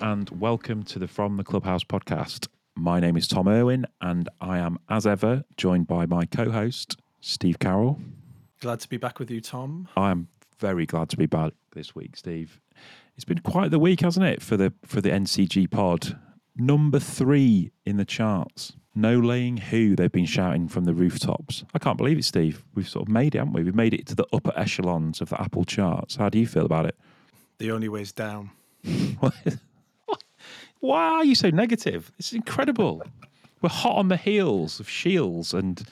And welcome to the From the Clubhouse podcast. My name is Tom Irwin and I am, as ever, joined by my co host, Steve Carroll. Glad to be back with you, Tom. I am very glad to be back this week, Steve. It's been quite the week, hasn't it, for the for the NCG pod? Number three in the charts. No laying who they've been shouting from the rooftops. I can't believe it, Steve. We've sort of made it, haven't we? We've made it to the upper echelons of the Apple charts. How do you feel about it? The only way's down. Why are you so negative? It's incredible. We're hot on the heels of Shields and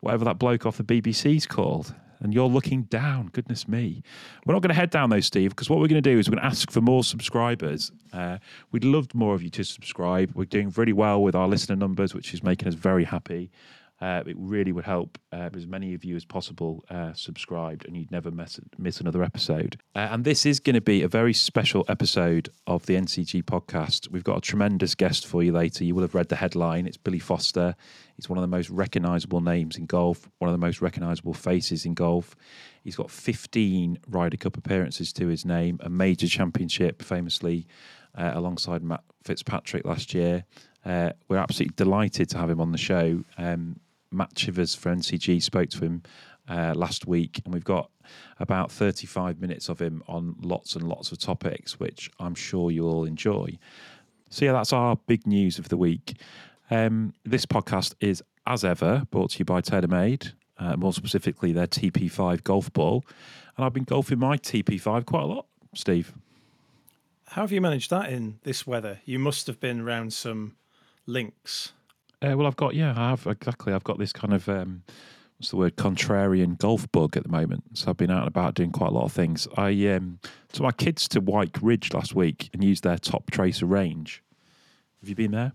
whatever that bloke off the BBC's called. And you're looking down. Goodness me. We're not going to head down though, Steve, because what we're going to do is we're going to ask for more subscribers. Uh, we'd love more of you to subscribe. We're doing really well with our listener numbers, which is making us very happy. Uh, it really would help uh, as many of you as possible uh, subscribed and you'd never miss, miss another episode. Uh, and this is going to be a very special episode of the NCG podcast. We've got a tremendous guest for you later. You will have read the headline. It's Billy Foster. He's one of the most recognisable names in golf, one of the most recognisable faces in golf. He's got 15 Ryder Cup appearances to his name, a major championship, famously uh, alongside Matt Fitzpatrick last year. Uh, we're absolutely delighted to have him on the show. Um, Matt Chivers for NCG spoke to him uh, last week, and we've got about 35 minutes of him on lots and lots of topics, which I'm sure you'll all enjoy. So, yeah, that's our big news of the week. Um, this podcast is, as ever, brought to you by TaylorMade, uh, more specifically their TP5 golf ball. And I've been golfing my TP5 quite a lot, Steve. How have you managed that in this weather? You must have been around some links. Uh, well, I've got yeah, I have exactly. I've got this kind of um, what's the word contrarian golf bug at the moment. So I've been out and about doing quite a lot of things. I um, took my kids to Wyke Ridge last week and used their Toptracer range. Have you been there?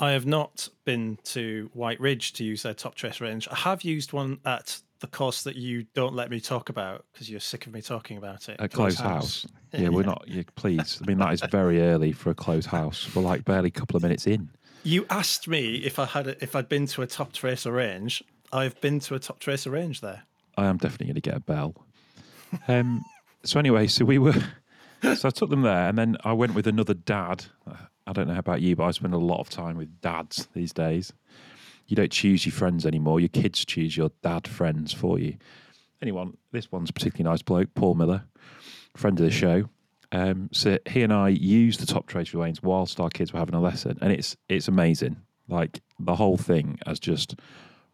I have not been to White Ridge to use their Toptracer range. I have used one at the course that you don't let me talk about because you're sick of me talking about it. A Close House. house. Yeah, we're not. Yeah, please. I mean, that is very early for a Close House. We're like barely a couple of minutes in. You asked me if I had a, if I'd been to a Toptracer range. I've been to a Toptracer range there. I am definitely going to get a bell. Um, so anyway, so we were. So I took them there, and then I went with another dad. I don't know about you, but I spend a lot of time with dads these days. You don't choose your friends anymore; your kids choose your dad friends for you. Anyone, this one's particularly nice bloke, Paul Miller, friend of the show. Um, so he and I used the Toptracer lanes whilst our kids were having a lesson, and it's it's amazing. Like the whole thing has just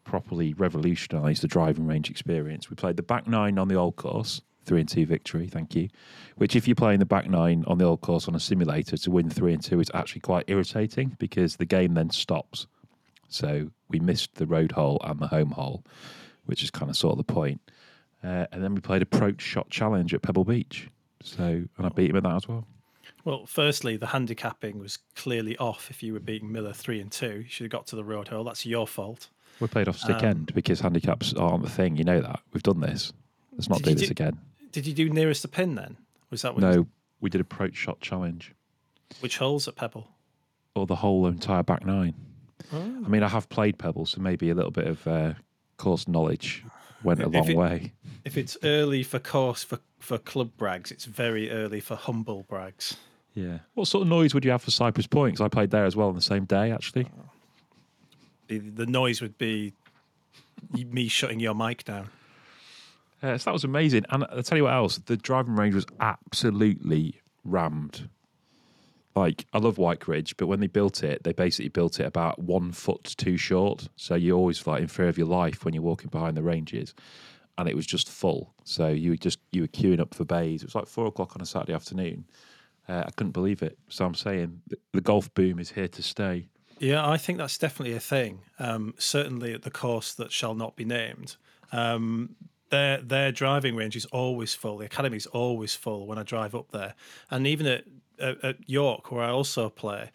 properly revolutionised the driving range experience. We played the back nine on the old course, three and two victory, thank you. Which, if you're playing the back nine on the old course on a simulator to win three and two, is actually quite irritating because the game then stops. So we missed the road hole and the home hole, which is kind of sort of the point. Uh, and then we played approach shot challenge at Pebble Beach, so, and I beat him at that as well. Well, firstly, the handicapping was clearly off. If you were beating Miller three and two, you should have got to the road hole. That's your fault. We played off stick um, end because handicaps aren't the thing. You know that we've done this. Let's not do this do, again. Did you do nearest the pin then? Was that no? You... We did approach shot challenge. Which holes at Pebble? Or the whole entire back nine. Oh. I mean, I have played Pebble, so maybe a little bit of uh, course knowledge went a long it, way. If it's early for course for, for club brags, it's very early for humble brags. Yeah. What sort of noise would you have for Cypress Point? Because I played there as well on the same day, actually. The, the noise would be me shutting your mic down. Uh, so that was amazing. And I'll tell you what else, the driving range was absolutely rammed. Like, I love White Ridge, but when they built it, they basically built it about one foot too short. So you're always like in fear of your life when you're walking behind the ranges. And it was just full. So you were just, you were queuing up for bays. It was like four o'clock on a Saturday afternoon. Uh, I couldn't believe it. So I'm saying the, golf boom is here to stay. Yeah, I think that's definitely a thing. Um, certainly at the course that shall not be named. Um, their their driving range is always full. The academy is always full when I drive up there, and even at at, at York where I also play,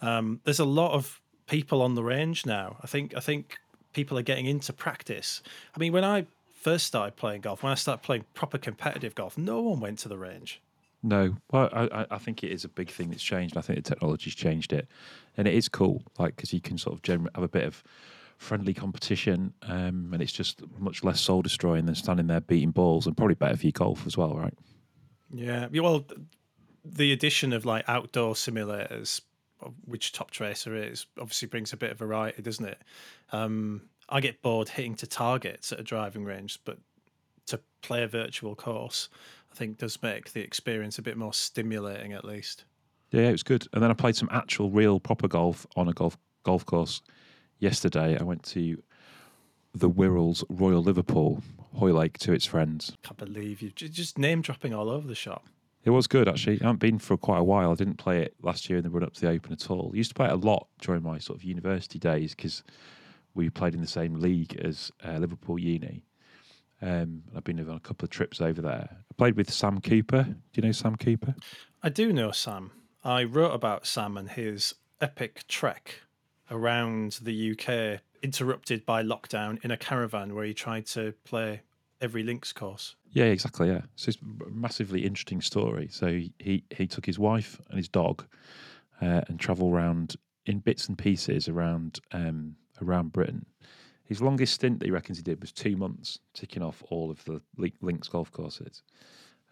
um, there's a lot of people on the range now. I think I think people are getting into practice. I mean, when I first started playing golf, when I started playing proper competitive golf, no one went to the range. No, well, I, I think it is a big thing that's changed. I think the technology's changed it, and it is cool, like because you can sort of generate, have a bit of friendly competition, um, and it's just much less soul destroying than standing there beating balls, and probably better for your golf as well, right? Yeah, well, the addition of like outdoor simulators, which Toptracer is, obviously brings a bit of variety, doesn't it? Um, I get bored hitting to targets at a driving range, but to play a virtual course, I think does make the experience a bit more stimulating, at least. Yeah, it was good. And then I played some actual, real, proper golf on a golf golf course yesterday. I went to the Wirral's Royal Liverpool, Hoylake to its friends. Can't believe you just name dropping all over the shop. It was good actually. I haven't been for quite a while. I didn't play it last year in the run up to the Open at all. I used to play it a lot during my sort of university days because we played in the same league as uh, Liverpool Uni. Um, I've been on a couple of trips over there. I played with Sam Cooper. Do you know Sam Cooper? I do know Sam. I wrote about Sam and his epic trek around the UK, interrupted by lockdown in a caravan where he tried to play every links course. Yeah, exactly. Yeah, so it's a massively interesting story. So he he took his wife and his dog uh, and travelled around in bits and pieces around um, around Britain. His longest stint that he reckons he did was two months, ticking off all of the links golf courses.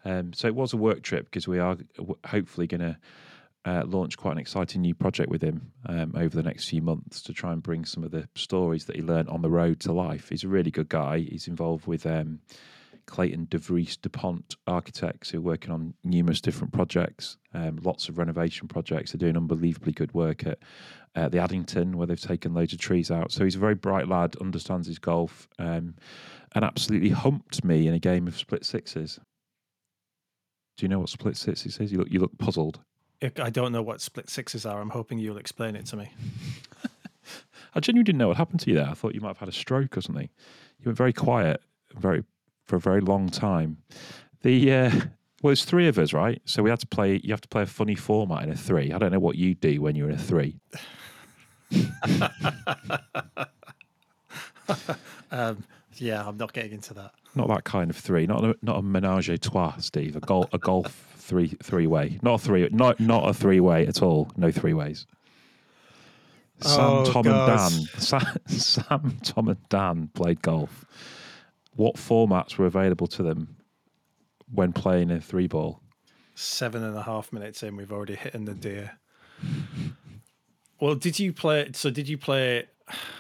Um, so it was a work trip because we are hopefully going to uh, launch quite an exciting new project with him um, over the next few months to try and bring some of the stories that he learned on the road to life. He's a really good guy. He's involved with um, Clayton DeVries DuPont architects who are working on numerous different projects, um, lots of renovation projects. They're doing unbelievably good work at uh, the Addington where they've taken loads of trees out. So he's a very bright lad, understands his golf, um, and absolutely humped me in a game of split sixes. Do you know what split sixes is? You look you look puzzled. I don't know what split sixes are. I'm hoping you'll explain it to me. I genuinely didn't know what happened to you there. I thought you might have had a stroke or something. You were very quiet, very for a very long time. The uh, well, there's three of us, right? So we had to play. You have to play a funny format in a three. I don't know what you do when you're in a three. um, yeah, I'm not getting into that. Not that kind of three. Not a, not a menage a trois, Steve. A golf a golf three three way. Not a three. Not not a three way at all. No three ways. Oh, Sam, oh, Tom, and Dan. Sam, Sam, Tom, and Dan played golf what formats were available to them when playing a three ball? Seven and a half minutes in, we've already hit in the deer. well, did you play? So, did you play?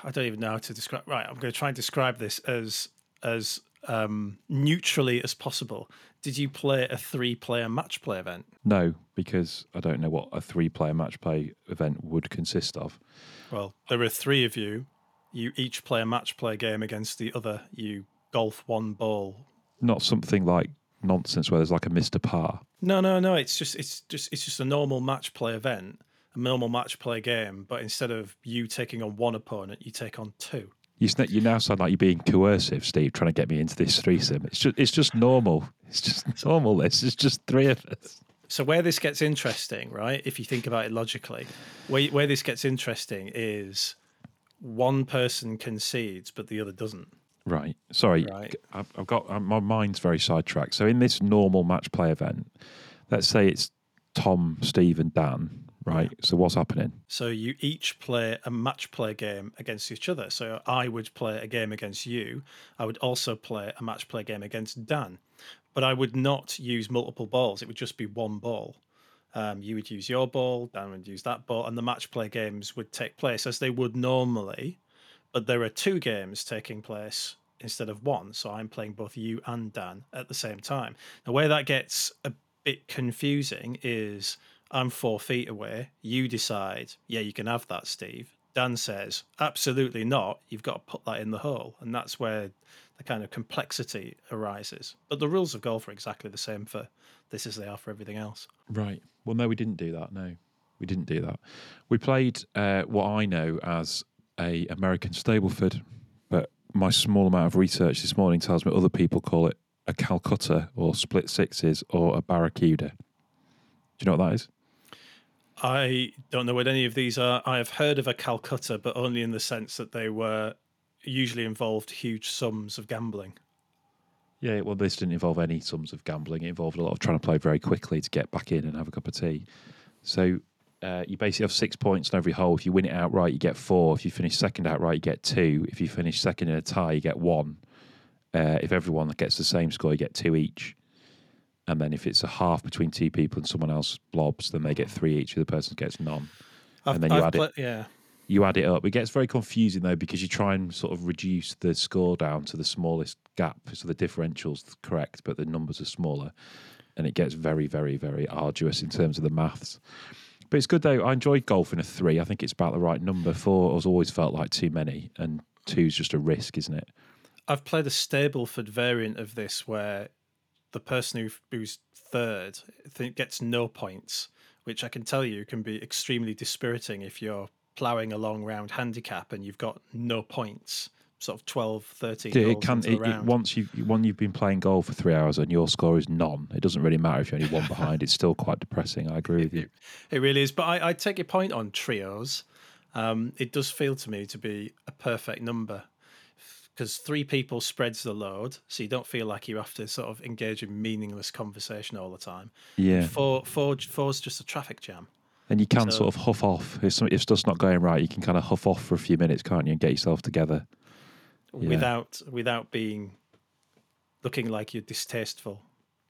I don't even know how to describe. Right, I'm going to try and describe this as as um, neutrally as possible. Did you play a three-player match play event? No, because I don't know what a three-player match play event would consist of. Well, there are three of you. You each play a match play game against the other. You golf one ball. Not something like nonsense where there's like a Mr. Par. No, no, no. It's just it's just it's just a normal match play event, a normal match play game. But instead of you taking on one opponent, you take on two. You, you now sound like you're being coercive, Steve, trying to get me into this threesome. It's just it's just normal. It's just normal. This it's just three of us. So where this gets interesting, right? If you think about it logically, where where this gets interesting is one person concedes, but the other doesn't. Right. Sorry, right. I've, I've got my mind's very sidetracked. So in this normal match play event, let's say it's Tom, Steve, and Dan. Right. So what's happening? So you each play a match play game against each other. So I would play a game against you. I would also play a match play game against Dan, but I would not use multiple balls. It would just be one ball. Um, you would use your ball, Dan would use that ball, and the match play games would take place as they would normally but there are two games taking place instead of one. So I'm playing both you and Dan at the same time. The way that gets a bit confusing is I'm four feet away. You decide, yeah, you can have that, Steve. Dan says, absolutely not. You've got to put that in the hole. And that's where the kind of complexity arises. But the rules of golf are exactly the same for this as they are for everything else. Right. Well, no, we didn't do that. No, we didn't do that. We played uh, what I know as a American Stableford, but my small amount of research this morning tells me other people call it a Calcutta or split sixes or a Barracuda. Do you know what that is? I don't know what any of these are. I have heard of a Calcutta, but only in the sense that they were usually involved huge sums of gambling. Yeah, well, this didn't involve any sums of gambling. It involved a lot of trying to play very quickly to get back in and have a cup of tea. So uh, you basically have six points on every hole. If you win it outright, you get four. If you finish second outright, you get two. If you finish second in a tie, you get one. Uh, if everyone gets the same score, you get two each. And then if it's a half between two people and someone else blobs, then they get three each. The person gets none. I've, and then you I've add it. Yeah, You add it up. It gets very confusing though because you try and sort of reduce the score down to the smallest gap, so the differential's correct, but the numbers are smaller, and it gets very, very, very arduous in terms of the maths. But it's good though. I enjoyed golf in a three. I think it's about the right number. Four has always felt like too many, and two's just a risk, isn't it? I've played a Stableford variant of this where the person who, who's third think gets no points, which I can tell you can be extremely dispiriting if you're ploughing a long round handicap and you've got no points, sort of 12, 13 It, can it, it, once you when you've been playing golf for three hours and your score is none. It doesn't really matter if you're only one behind. It's still quite depressing. I agree with you. It really is. But I, I take your point on trios. Um, it does feel to me to be a perfect number because three people spreads the load, so you don't feel like you have to sort of engage in meaningless conversation all the time. Yeah. Four, four, four's just a traffic jam. And you can So- sort of huff off. If, some, if stuff's not going right, you can kind of huff off for a few minutes, can't you, and get yourself together. Yeah. without without being looking like you're distasteful.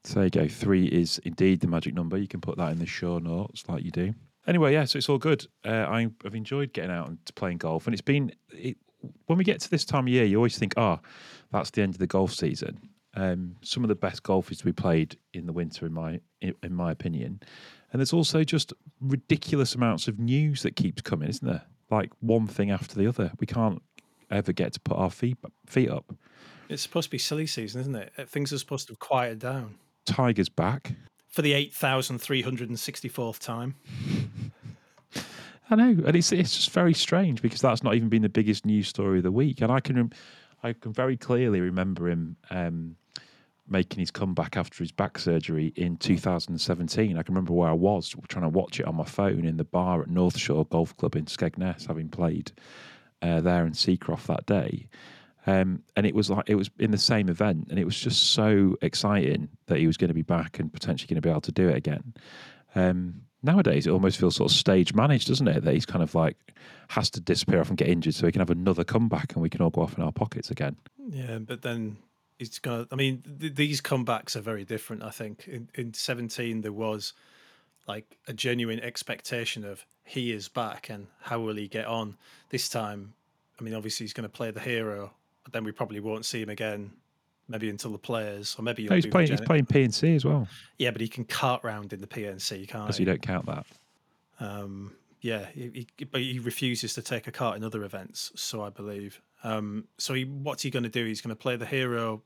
So there you go. Three is indeed the magic number. You can put that in the show notes like you do. Anyway, yeah, so it's all good. Uh, I, I've enjoyed getting out and playing golf. And it's been, it, when we get to this time of year, you always think, oh, that's the end of the golf season. Um, some of the best golf is to be played in the winter, in my in, in my opinion. And there's also just ridiculous amounts of news that keeps coming, isn't there? Like one thing after the other. We can't ever get to put our feet feet up. It's supposed to be silly season, isn't it? Uh, Things are supposed to have quieted down Tiger's back. for the eight thousand three hundred and sixty fourth time. I know, and it's it's just very strange because that's not even been the biggest news story of the week. And I can I can very clearly remember him um, making his comeback after his back surgery in 2017. I can remember where I was trying to watch it on my phone in the bar at North Shore Golf Club in Skegness, having played uh, there in Seacroft that day. Um, and it was like it was in the same event, and it was just so exciting that he was going to be back and potentially going to be able to do it again. Um, nowadays, it almost feels sort of stage managed, doesn't it? That he's kind of like has to disappear off and get injured so he can have another comeback and we can all go off in our pockets again. Yeah, but then he's gonna. I mean, th- these comebacks are very different. I think in in seventeen there was like a genuine expectation of he is back and how will he get on this time. I mean, obviously he's going to play the hero, but then we probably won't see him again. Maybe until the players, or maybe No, he's playing. He's playing PNC as well, Yeah, but he can cart round in the PNC, can't he? you don't count that. Um, yeah, he, he, but he refuses to take a cart in other events. So I believe. Um, so he, what's he going to do? He's going to play the hero,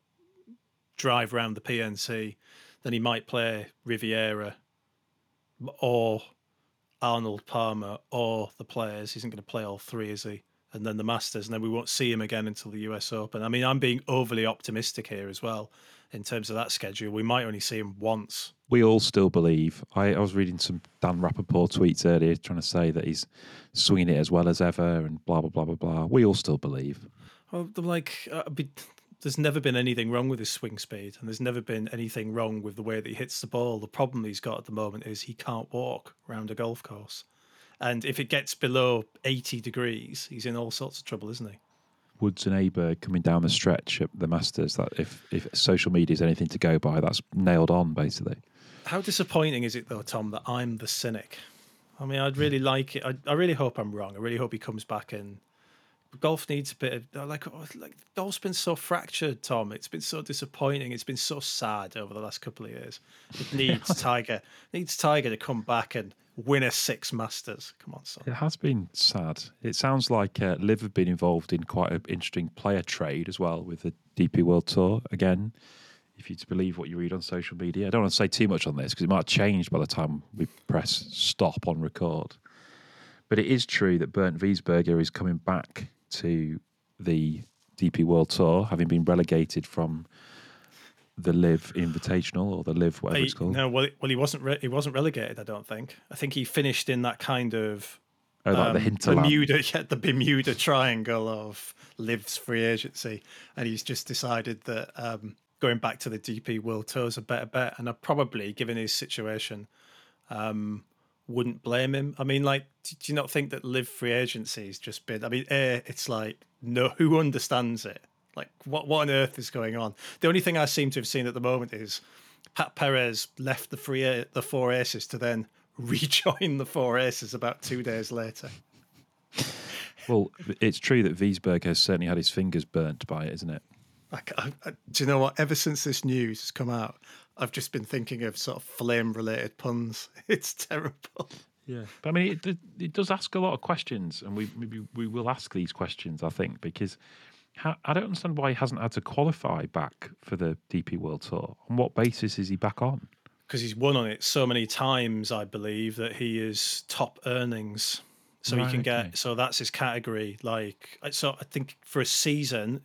drive around the PNC, then he might play Riviera, or Arnold Palmer, or the players. He isn't going to play all three, is he? And then the Masters, and then we won't see him again until the US Open. I mean, I'm being overly optimistic here as well in terms of that schedule. We might only see him once. We all still believe. I, I was reading some Dan Rapaport tweets earlier trying to say that he's swinging it as well as ever and blah, blah, blah, blah, blah. We all still believe. Well, like, uh, be, there's never been anything wrong with his swing speed, and there's never been anything wrong with the way that he hits the ball. The problem he's got at the moment is he can't walk around a golf course, and if it gets below 80 degrees, he's in all sorts of trouble, isn't he? Woods and Aberg coming down the stretch at the Masters. That if, if social media is anything to go by, that's nailed on basically. How disappointing is it though, Tom, that I'm the cynic? I mean, I'd really like it. I, I really hope I'm wrong. I really hope he comes back and golf needs a bit of like oh, like golf's been so fractured, Tom. It's been so disappointing. It's been so sad over the last couple of years. It needs Tiger needs Tiger to come back and win a six Masters. Come on, son. It has been sad. It sounds like uh, LIV have been involved in quite an interesting player trade as well with the DP World Tour again. If you believe what you read on social media, I don't want to say too much on this because it might have changed by the time we press stop on record. But it is true that Bernd Wiesberger is coming back to the DP World Tour, having been relegated from the LIV Invitational or the LIV whatever He- it's called. no, well, well, he wasn't. Re- he wasn't relegated. I don't think. I think he finished in that kind of oh, like the um, hinterland. Bermuda, yeah, the Bermuda Triangle of LIV's free agency, and he's just decided that um, going back to the DP World Tour is a better bet. And I probably, given his situation, um, wouldn't blame him. I mean, like, do do you not think that Live free agency has just been? I mean, a, it's like no, who understands it? Like, what what on earth is going on? The only thing I seem to have seen at the moment is Pat Perez left the three the four aces to then rejoin the four aces about two days later. Well, it's true that Wiesberg has certainly had his fingers burnt by it, isn't it? I, I, I, do you know what? Ever since this news has come out, I've just been thinking of sort of flame related puns. It's terrible. Yeah, but I mean, it, it does ask a lot of questions, and we maybe we will ask these questions. I think because how, I don't understand why he hasn't had to qualify back for the DP World Tour. On what basis is he back on? Because he's won on it so many times, I believe that he is top earnings. So Right, he can okay. get. So that's his category. Like, so I think for a season,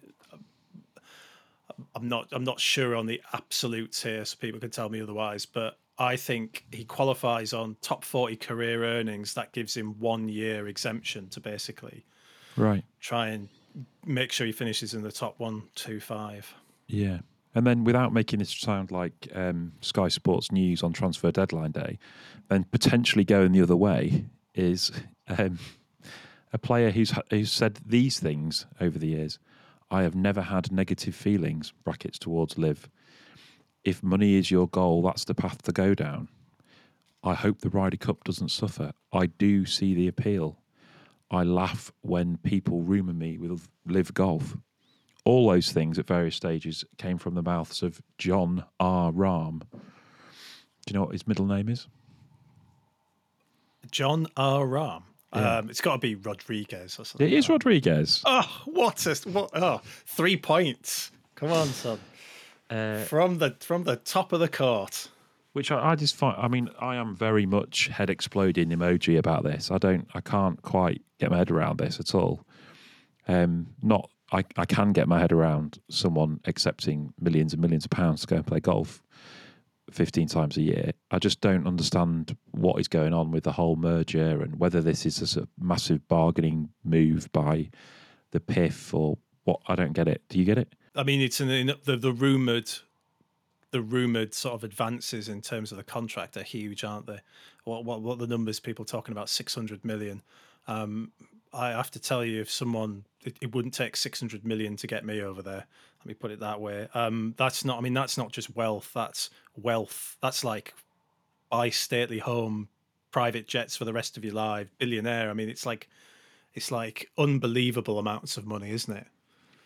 I'm not. I'm not sure on the absolutes here, so people can tell me otherwise. But I think he qualifies on top 40 career earnings. That gives him one year exemption to basically Right. try and make sure he finishes in the top one, two, five. Yeah. And then without making this sound like um, Sky Sports News on transfer deadline day, then potentially going the other way is um, a player who's who's said these things over the years. I have never had negative feelings brackets towards LIV. If money is your goal, that's the path to go down. I hope the Ryder Cup doesn't suffer. I do see the appeal. I laugh when people rumour me with LIV golf all those things at various stages came from the mouths of Jon R. Rahm. Do you know what his middle name is? Jon R. Rahm. Yeah. Um, it's got to be Rodriguez or something. It is Rodriguez. Oh, what a what! Oh, three points. Come on, son. Uh, From the from the top of the court. Which I, I just find. I mean, I am very much head exploding emoji about this. I don't. I can't quite get my head around this at all. Um, not. I, I can get my head around someone accepting millions and millions of pounds to go and play golf 15 times a year. I just don't understand what is going on with the whole merger and whether this is a sort of massive bargaining move by the PIF or what. I don't get it. Do you get it? I mean, it's in the the, the rumored, the rumored sort of advances in terms of the contract are huge, aren't they? What what what the numbers people talking about? Six hundred million. Um, I have to tell you, if someone, it, it wouldn't take six hundred million to get me over there. Let me put it that way. Um, that's not. I mean, that's not just wealth. That's wealth. That's like buy stately home, private jets for the rest of your life, billionaire. I mean, it's like, it's like unbelievable amounts of money, isn't it?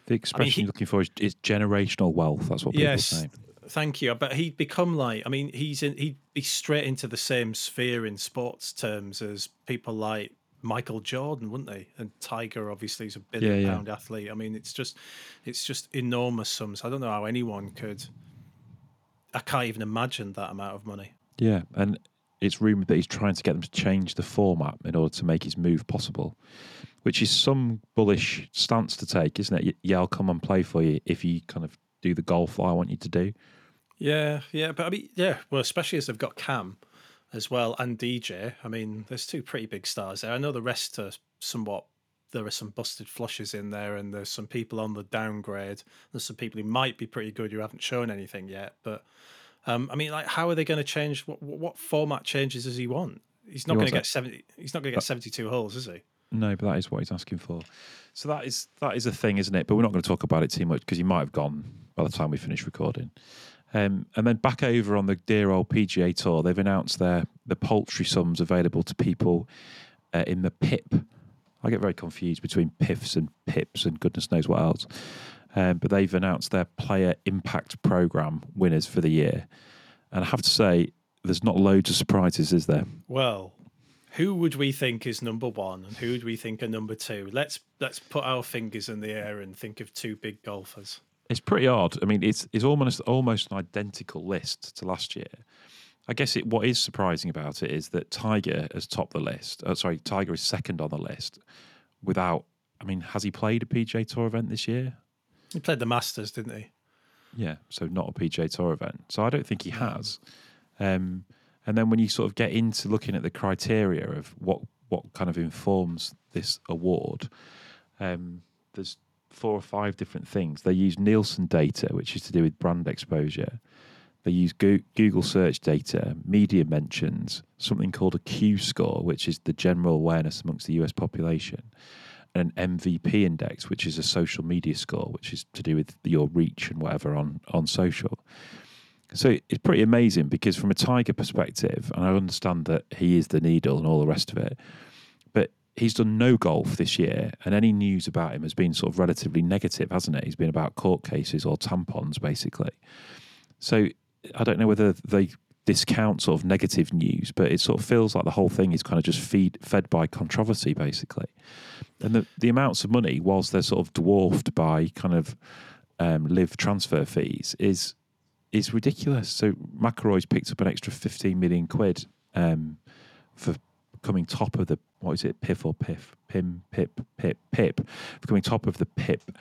The expression he- you're looking for is, is generational wealth. That's what people Yes. say. Thank you. But he'd become like, I mean, he's in, he'd be straight into the same sphere in sports terms as people like Michael Jordan, wouldn't they? And Tiger, obviously, is a billion Yeah, yeah. pound athlete. I mean, it's just, it's just enormous sums. I don't know how anyone could. I can't even imagine that amount of money. Yeah, and it's rumored that he's trying to get them to change the format in order to make his move possible, which is some bullish stance to take, isn't it? Yeah, I'll come and play for you if you kind of do the golf I want you to do. Yeah, yeah, but I mean, yeah, well, especially as they've got Cam as well and DJ. I mean, there's two pretty big stars there. I know the rest are somewhat. There are some busted flushes in there, and there's some people on the downgrade. There's some people who might be pretty good who haven't shown anything yet. But um, I mean, like, how are they going to change? What, what format changes does he want? He's not He going to get seventy. He's not going to get seventy-two holes, is he? No, but that is what he's asking for. So that is that is a thing, isn't it? But we're not going to talk about it too much because he might have gone by the time we finish recording. Um, and then back over on the dear old PGA Tour, they've announced their the paltry sums available to people uh, in the PIP. I get very confused between PIFs and PIPs and goodness knows what else. Um, but they've announced their Player Impact Program winners for the year, and I have to say, there's not loads of surprises, is there? Well, who would we think is number one, and who would we think are number two? Let's let's put our fingers in the air and think of two big golfers. It's pretty odd. I mean, it's it's almost almost an identical list to last year. I guess it. What is surprising about it is that Tiger has topped the list. Uh, sorry, Tiger is second on the list. Without, I mean, has he played a PJ Tour event this year? He played the Masters, didn't he? Yeah, so not a PJ Tour event. So I don't think he has. Um, and then when you sort of get into looking at the criteria of what what kind of informs this award, um, there's four or five different things. They use Nielsen data, which is to do with brand exposure. They use Google search data, media mentions, something called a Q score, which is the general awareness amongst the US population, and an MVP index, which is a social media score, which is to do with your reach and whatever on, on social. So it's pretty amazing because from a Tiger perspective, and I understand that he is the needle and all the rest of it, he's done no golf this year, and any news about him has been sort of relatively negative, hasn't it? He's been about court cases or tampons, basically. So I don't know whether they discount sort of negative news, but it sort of feels like the whole thing is kind of just feed fed by controversy, basically. And the the amounts of money, whilst they're sort of dwarfed by kind of um, LIV transfer fees, is is ridiculous. So McIlroy's picked up an extra fifteen million quid um, for coming top of the what is it, PIF or PIF, PIM, PIP, PIP, PIP, for coming top of the PIP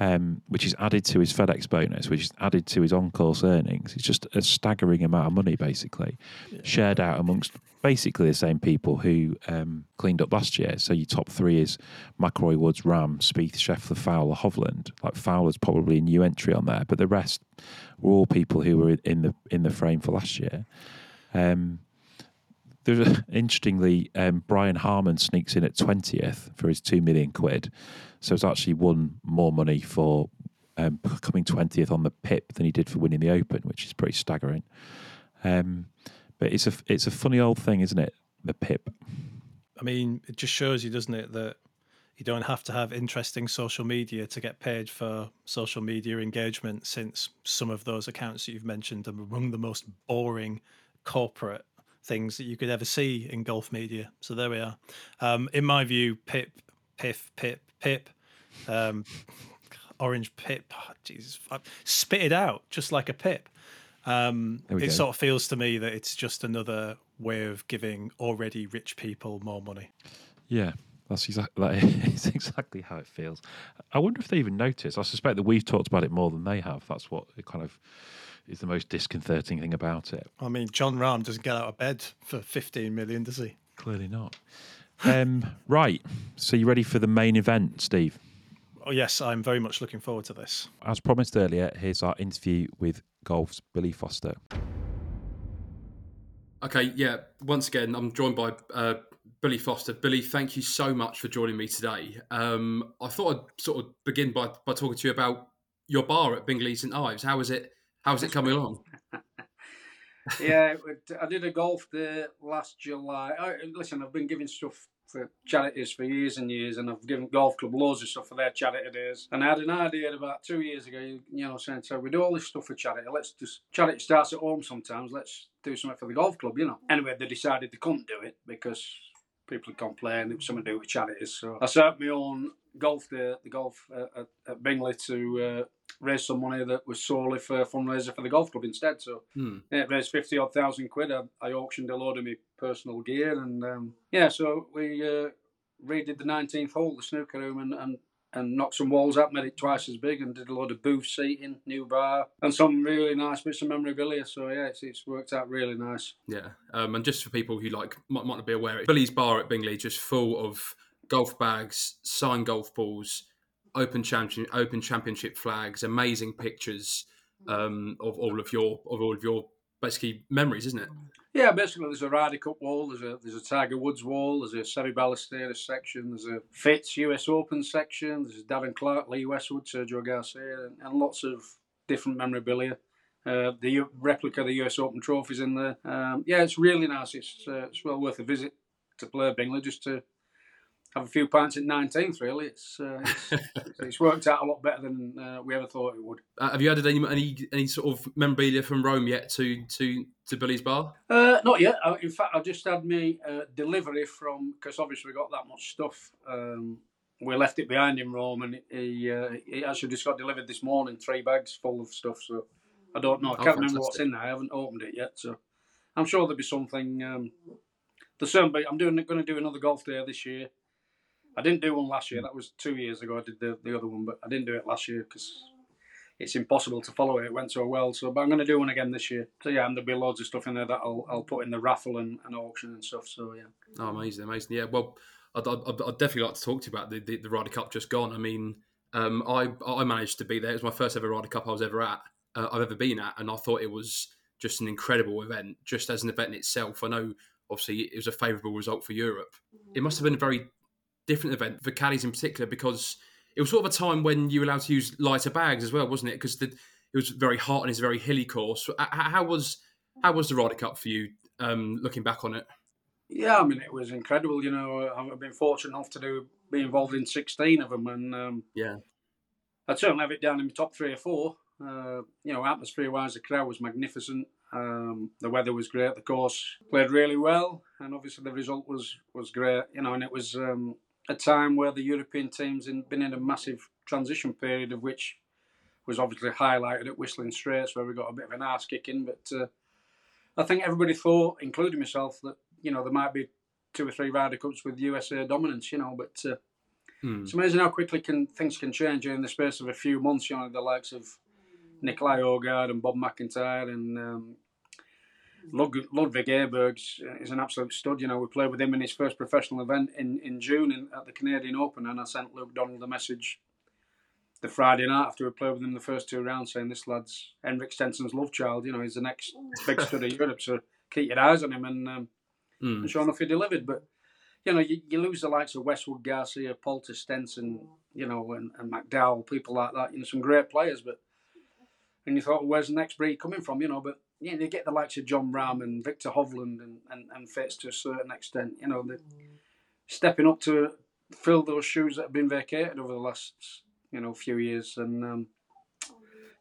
um, which is added to his FedEx bonus, which is added to his on-course earnings. It's just a staggering amount of money, basically, shared out amongst basically the same people who um, cleaned up last year. So your top three is McIlroy, Woods, Rahm, Spieth, Scheffler, Fowler, Hovland. Like Fowler's probably a new entry on there, but the rest were all people who were in the in the frame for last year. Um, there's interestingly, um, Brian Harman sneaks in at twentieth for his two million quid. So it's actually won more money for um, coming twentieth on the PIP than he did for winning the Open, which is pretty staggering. Um, but it's a it's a funny old thing, isn't it? The PIP. I mean, it just shows you, doesn't it, that you don't have to have interesting social media to get paid for social media engagement since some of those accounts that you've mentioned are among the most boring corporate things that you could ever see in golf media. So there we are. Um, in my view, Pip, Piff, Pip, Pip, um, Orange Pip, oh, Jesus, spit it out just like a Pip. Um, it go. sort of feels to me that it's just another way of giving already rich people more money. Yeah, that's exactly that is exactly how it feels. I wonder if they even notice. I suspect that we've talked about it more than they have. That's what it kind of is the most disconcerting thing about it. I mean, Jon Rahm doesn't get out of bed for 15 million, does he? Clearly not. Um, right. So, you ready for the main event, Steve? Oh, yes, I'm very much looking forward to this. As promised earlier, here's our interview with Golf's Billy Foster. Okay, yeah. Once again, I'm joined by uh, Billy Foster. Billy, thank you so much for joining me today. Um, I thought I'd sort of begin by, by talking to you about your bar at Bingley St Ives. How is it? How's it coming along? yeah, I did a golf day last July. I, listen, I've been giving stuff for charities for years and years, and I've given golf club loads of stuff for their charity days. And I had an idea about two years ago, you know, saying, so we do all this stuff for charity. Let's just charity starts at home sometimes. Let's do something for the golf club, you know. Anyway, they decided they couldn't do it because people had complained it was something to do with charities. So I set up my own golf day, the golf uh, at, at Bingley to uh, raise some money that was solely for a fundraiser for the golf club instead. So hmm. yeah, it raised fifty odd thousand quid. I, I, auctioned a load of my personal gear, and um, yeah, so we uh, redid the nineteenth hole, the snooker room, and, and and knocked some walls up, made it twice as big, and did a lot of booth seating, new bar, and some really nice bits of memorabilia. So yeah, it's, it's worked out really nice. Yeah, um, and just for people who like might, might not be aware, Billy's bar at Bingley just full of golf bags, signed golf balls, open champion, open championship flags, amazing pictures um, of all of your of all of your basically memories, isn't it? Yeah, basically there's a Ryder Cup wall, there's a there's a Tiger Woods wall, there's a Seve Ballesteros section, there's a Fitz US Open section, there's a Darren Clarke, Lee Westwood, Sergio Garcia, and, and lots of different memorabilia. Uh, the replica of the US Open trophies in there. Um, yeah, it's really nice. It's uh, it's well worth a visit to Blair Bingley just to have a few pints at 19th. Really, it's uh, it's, it's, worked out a lot better than uh, we ever thought it would. Uh, have you added any, any any sort of memorabilia from Rome yet to to to Billy's bar? Uh, not yet. in fact, I just had me uh, delivery from because obviously we got that much stuff. Um, we left it behind in Rome, and he uh, he actually just got delivered this morning, three bags full of stuff. So I don't know. I oh, can't oh, remember what's in there. I haven't opened it yet, so I'm sure there'll be something. Um, the but I'm doing going to do another golf day this year. I didn't do one last year. That was two years ago. I did the, the other one, but I didn't do it last year because it's impossible to follow it. It went so well. So, but I'm going to do one again this year. So yeah, and there'll be loads of stuff in there that I'll I'll put in the raffle and, and auction and stuff. So yeah. Oh, amazing, amazing. Yeah, well, I'd, I'd, I'd definitely like to talk to you about the, the, the Ryder Cup just gone. I mean, um, I I managed to be there. It was my first ever Ryder Cup I was ever at. Uh, I've ever been at, and I thought it was just an incredible event, just as an event in itself. I know obviously it was a favourable result for Europe. It must have been a very different event for caddies in particular because it was sort of a time when you were allowed to use lighter bags as well, wasn't it? Because it it was very hot and it's a very hilly course. How was how was the Ryder Cup for you? Um, looking back on it. Yeah, I mean it was incredible. You know, I've been fortunate enough to do be involved in sixteen of them, and um, yeah, I'd certainly have it down in the top three or four. Uh, you know, atmosphere wise, the crowd was magnificent. Um, the weather was great. The course played really well, and obviously the result was was great. You know, and it was um, a time where the European teams had been in a massive transition period, of which was obviously highlighted at Whistling Straits, where we got a bit of an ass kicking. But uh, I think everybody thought, including myself, that you know there might be two or three Ryder Cups with USA dominance. You know, but uh, hmm. it's amazing how quickly can things can change in the space of a few months. You know, the likes of Nicolai Højgaard and Bob McIntyre and um, Ludvig Åberg is an absolute stud. You know, we played with him in his first professional event in, in June in, at the Canadian Open, and I sent Luke Donald a message the Friday night after we played with him the first two rounds saying, This lad's Henrik Stenson's love child. You know, he's the next big stud of Europe, so keep your eyes on him. And, um, mm. and sure enough, he delivered. But, you know, you, you lose the likes of Westwood Garcia, Poulter Stenson, you know, and, and McDowell, people like that, you know, some great players, but and you thought, well, where's the next breed coming from? You know, but you, you get the likes of Jon Rahm and Viktor Hovland and, and, and Fitz to a certain extent. You know, the stepping up to fill those shoes that have been vacated over the last you know few years. And um,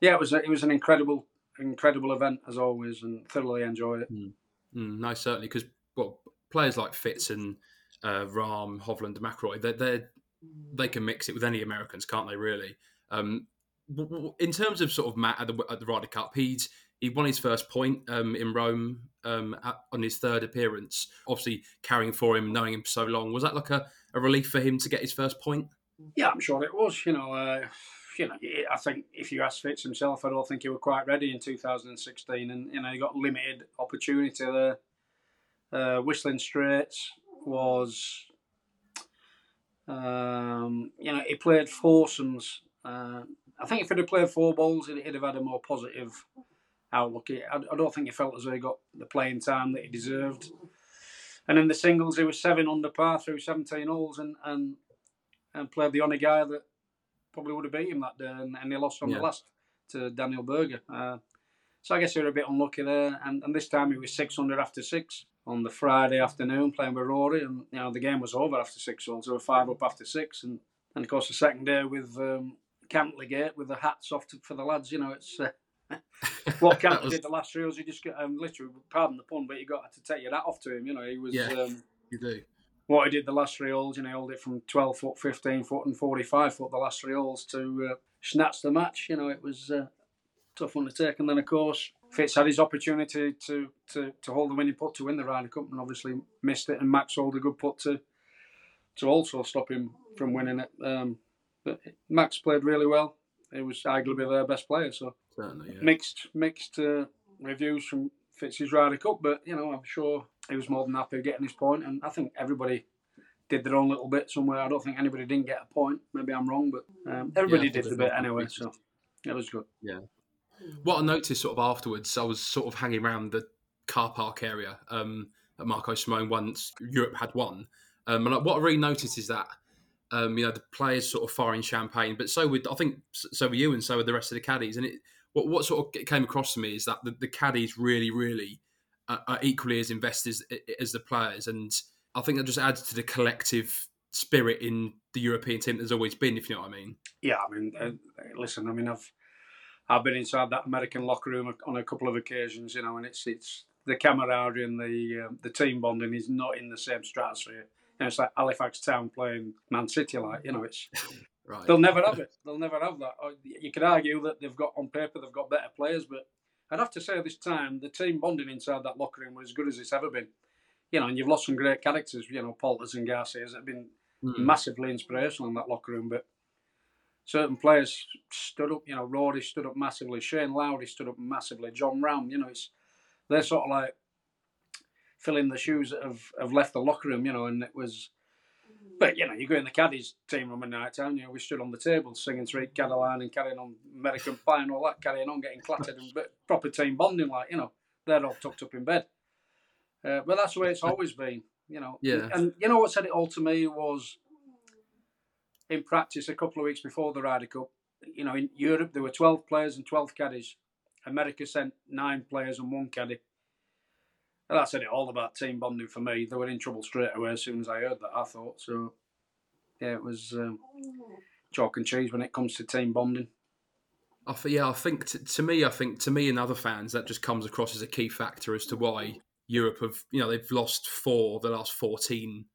yeah, it was a, it was an incredible incredible event as always, and thoroughly enjoyed it. Mm. Mm, no, certainly because well, players like Fitz and uh, Rahm, Hovland, McIlroy, they they they can mix it with any Americans, can't they? Really. Um, in terms of sort of Matt at the, at the Ryder Cup, he's he won his first point um, in Rome um, at, on his third appearance. Obviously, carrying for him, knowing him for so long, was that like a, a relief for him to get his first point? Yeah, I'm sure it was. You know, uh, you know, I think if you ask Fitz himself, I don't think he was quite ready in 2016, and you know, he got limited opportunity there. Uh, Whistling Straits was, um, you know, he played foursomes. Uh, I think if he'd have played four balls, he'd have had a more positive outlook. I, I, don't think he felt as though he got the playing time that he deserved. And in the singles, he was seven under par through 17 holes and, and, and played the only guy that probably would have beat him that day. And, and he lost on yeah. the last to Daniel Berger. Uh, so I guess he was a bit unlucky there. And, and this time he was 600 after six on the Friday afternoon playing with Rory. And, you know, the game was over after six holes. They were five up after six. And, and of course, the second day with um, Cantlay Gate with the hats off to, for the lads. You know, it's uh, what Cantlay was... did the last three hours. You just get um, literally, pardon the pun, but you got to take your hat off to him. You know, he was. Yeah, um, you do. What he did the last three holes, you know, he held it from 12 foot, 15 foot, and 45 foot the last three holes to uh, snatch the match. You know, it was uh, tough take. And then, of course, Fitz had his opportunity to, to, to hold the winning putt to win the Ryder Cup and obviously missed it. And Max hold a good putt to to also stop him from winning it. Um, but Max played really well. He was arguably their best player. So Certainly, yeah. mixed mixed uh, reviews from Fitz's Ryder Cup, but you know I'm sure he was more than happy getting his point, and I think everybody did their own little bit somewhere. I don't think anybody didn't get a point. Maybe I'm wrong, but um, everybody yeah, did a bit anyway. So it was good. Yeah. What I noticed sort of afterwards, I was sort of hanging around the car park area um, at Marco Simone once Europe had won. Um, and what I really noticed is that um, you know, the players sort of firing champagne, but so would I think so were you, and so were the rest of the caddies. And it what what sort of came across to me is that the, the caddies really, really uh, are equally as invested as, as the players, and I think that just adds to the collective spirit in the European team there's always been, if you know what I mean. Yeah, I mean, uh, listen, I mean, I've I've been inside that American locker room on a couple of occasions, you know, and it's it's the camaraderie and the uh, the team bonding is not in the same stratosphere know, it's like Halifax Town playing Man City. Like you know, it's right. they'll never have it. They'll never have that. You could argue that they've got on paper they've got better players, but I'd have to say this time the team bonding inside that locker room was as good as it's ever been. You know, and you've lost some great characters. You know, Poulters and Garcias have been mm. massively inspirational in that locker room, but. Certain players stood up, you know. Rory stood up massively. Shane Lowry stood up massively. Jon Rahm, you know, it's they're sort of like filling the shoes that have, have left the locker room, you know, and it was. But you know, you go in the caddies team room at night time. You know, we stood on the table singing Sweet Caroline and carrying on American Pie and all that, carrying on, getting clattered and but proper team bonding. Like you know, they're all tucked up in bed. Uh, but that's the way it's always been. You know. Yeah. And you know what said it all to me was in practice a couple of weeks before the Ryder Cup. you know, in Europe there were 12 players and 12 caddies. America sent nine players and one caddy. And that said it all about team bonding for me. They were in trouble straight away as soon as I heard that, I thought. So, yeah, it was um, chalk and cheese when it comes to team bonding. I th- yeah, I think t- to me, I think to me and other fans that just comes across as a key factor as to why Europe have, you know, they've lost four the last fourteen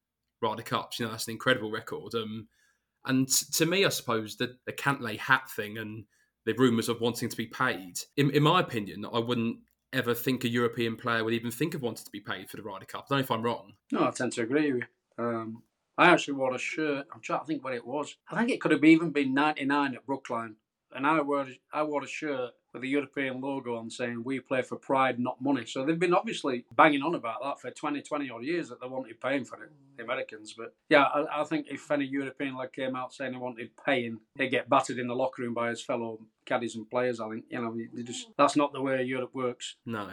Ryder Cups. You know, that's an incredible record. Um, and to me, I suppose the the Cantlay hat thing and the rumours of wanting to be paid. In, in my opinion, I wouldn't ever think a European player would even think of wanting to be paid for the Ryder Cup. I don't know if I'm wrong. No, I tend to agree with you. Um, I actually wore a shirt. I'm trying to think what it was. I think it could have even been 99 at Brookline and I wore I wore a shirt with European logo on saying we play for pride, not money. So they've been obviously banging on about that for 20, 20 odd years that they wanted paying for it, the Americans. But yeah, I, I think if any European lad came out saying they wanted paying, they'd get battered in the locker room by his fellow caddies and players. I think you know, just that's not the way Europe works. No,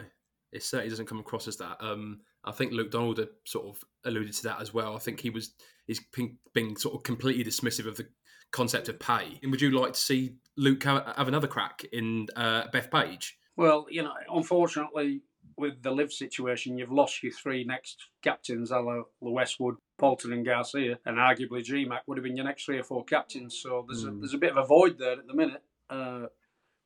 it certainly doesn't come across as that. Um, I think Luke Donald had sort of alluded to that as well. I think he was he's been, been sort of completely dismissive of the concept of pay. And would you like to see Luke have another crack in uh, Bethpage? Well, you know, unfortunately, with the LIV situation, you've lost your three next captains, a la Westwood, Poulter, and Garcia, and arguably GMAC would have been your next three or four captains. So there's mm. a, hmm. there's a bit of a void there at the minute uh,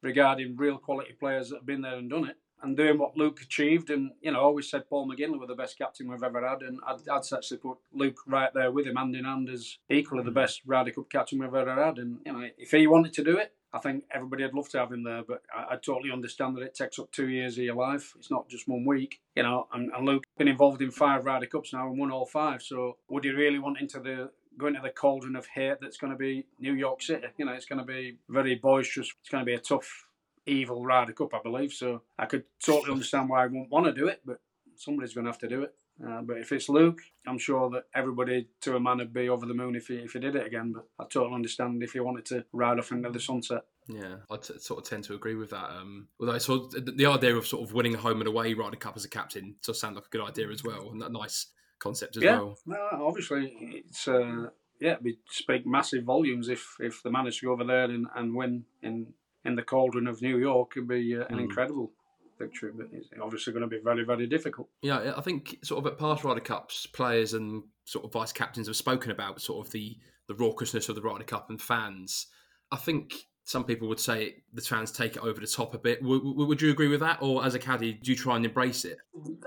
regarding real quality players that have been there and done it and doing what Luke achieved. And, you know, I always said Paul McGinley was the best captain we've ever had. And I'd, I'd actually put Luke right there with him, hand in hand, as equally the best Ryder Cup captain we've ever had. And, you know, if he wanted to do it, I think everybody would love to have him there. But I, I totally understand that it takes up two years of your life. It's not just one week, you know. And, and Luke's been involved in five Ryder Cups now and won all five. So would he really want into the go into the cauldron of hate that's going to be New York City? You know, it's going to be very boisterous. It's going to be a tough evil Ryder Cup, I believe. So I could totally understand why I wouldn't want to do it, but somebody's going to have to do it. Uh, but if it's Luke, I'm sure that everybody to a man would be over the moon if he if he did it again. But I totally understand if he wanted to ride off into the sunset. Yeah, I t- sort of tend to agree with that. Um, although sort of, the idea of sort of winning a home and away Ryder Cup as a captain does sound like a good idea as well, and that nice concept as well, yeah, well. No, obviously it's uh, yeah, we'd speak massive volumes if if manage to go over there and, and win in in the cauldron of New York could be uh, an mm. incredible victory, but it's obviously going to be very, very difficult. Yeah, I think sort of at past Ryder Cups, players and sort of vice captains have spoken about sort of the the raucousness of the Ryder Cup and fans. I think some people would say the fans take it over the top a bit. W- would you agree with that, or as a caddy, do you try and embrace it?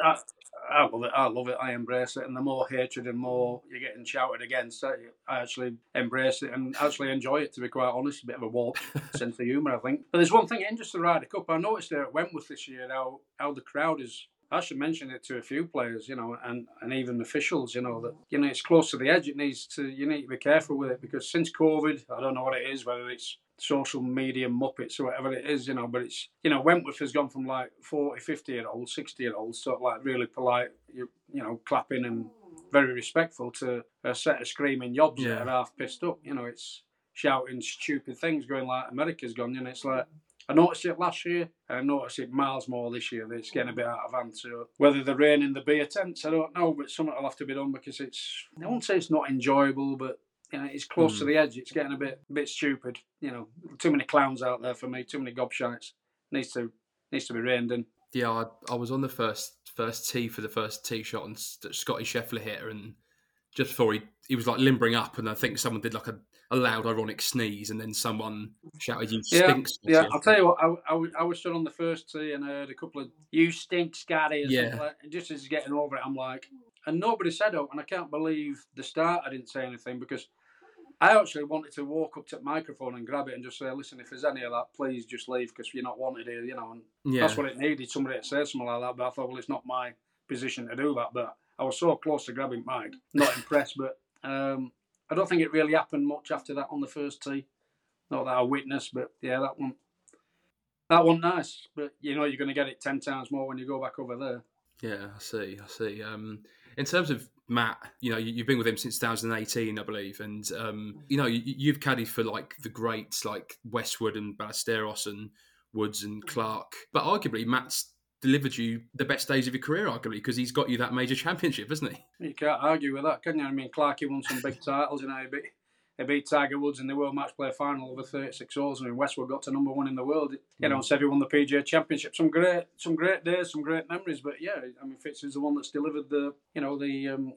I, I love it. I love it. I embrace it. And the more hatred and more you're getting shouted against, I actually embrace it and actually enjoy it. To be quite honest, a bit of a warped sense of humour, I think. But there's one thing in just the Ryder Cup. I noticed there at Wentworth this year how how the crowd is. I should mention it to a few players, you know, and, and even officials, you know, that you know it's close to the edge. It needs to you need to be careful with it because since COVID, I don't know what it is, whether it's social media muppets or whatever it is, you know. But it's, you know, Wentworth has gone from like 40, 50 year olds, 60 year olds, sort of like really polite, you, you know, clapping and very respectful to a set of screaming yobs yeah. that are half pissed up. You know, it's shouting stupid things, going like America's gone, you know. It's like, I noticed it last year, and I noticed it miles more this year. That it's getting a bit out of hand. So whether the rain in the beer tents, I don't know, but something will have to be done because it's. I won't say it's not enjoyable, but you know, it's close mm. to the edge. It's getting a bit a bit stupid. You know, too many clowns out there for me. Too many gobshites. Needs to needs to be reined in. Yeah, I, I was on the first first tee for the first tee shot, and Scotty Scheffler hit her, and just before he he was like limbering up, and I think someone did like a, a loud ironic sneeze, and then someone shouted, "You stink!" Yeah, yeah. I'll tell you what. I, I, I was stood on the first tee and I heard a couple of "You stink, Scotty," yeah. Like, just as he's getting over it, I'm like, and nobody said it, and I can't believe the start I didn't say anything because I actually wanted to walk up to the microphone and grab it and just say, "Listen, if there's any of that, please just leave because you're not wanted here." You know, and yeah. that's what it needed. Somebody to say something like that, but I thought, well, it's not my position to do that. But I was so close to grabbing mic, not impressed. But um, I don't think it really happened much after that on the first tee. Not that I witnessed, but yeah, that one, that one nice. But you know, you're going to get it ten times more when you go back over there. Yeah, I see. I see. Um, in terms of Matt, you know, you, have been with him since 2018, I believe, and um, you know, you, have caddied for like the greats like Westwood and Ballesteros and Woods and Clarke, but arguably Matt's delivered you the best days of your career, arguably, because he's got you that major championship, hasn't he? You can't argue with that, can you? I mean, Clarky won some big titles, you know, but they beat Tiger Woods in the World Match Play Final over 36 holes, I mean, Westwood got to number one in the world. You know, said he won the PGA Championship. Some great, some great days, some great memories. But yeah, I mean, Fitz is the one that's delivered the, you know, the. Um,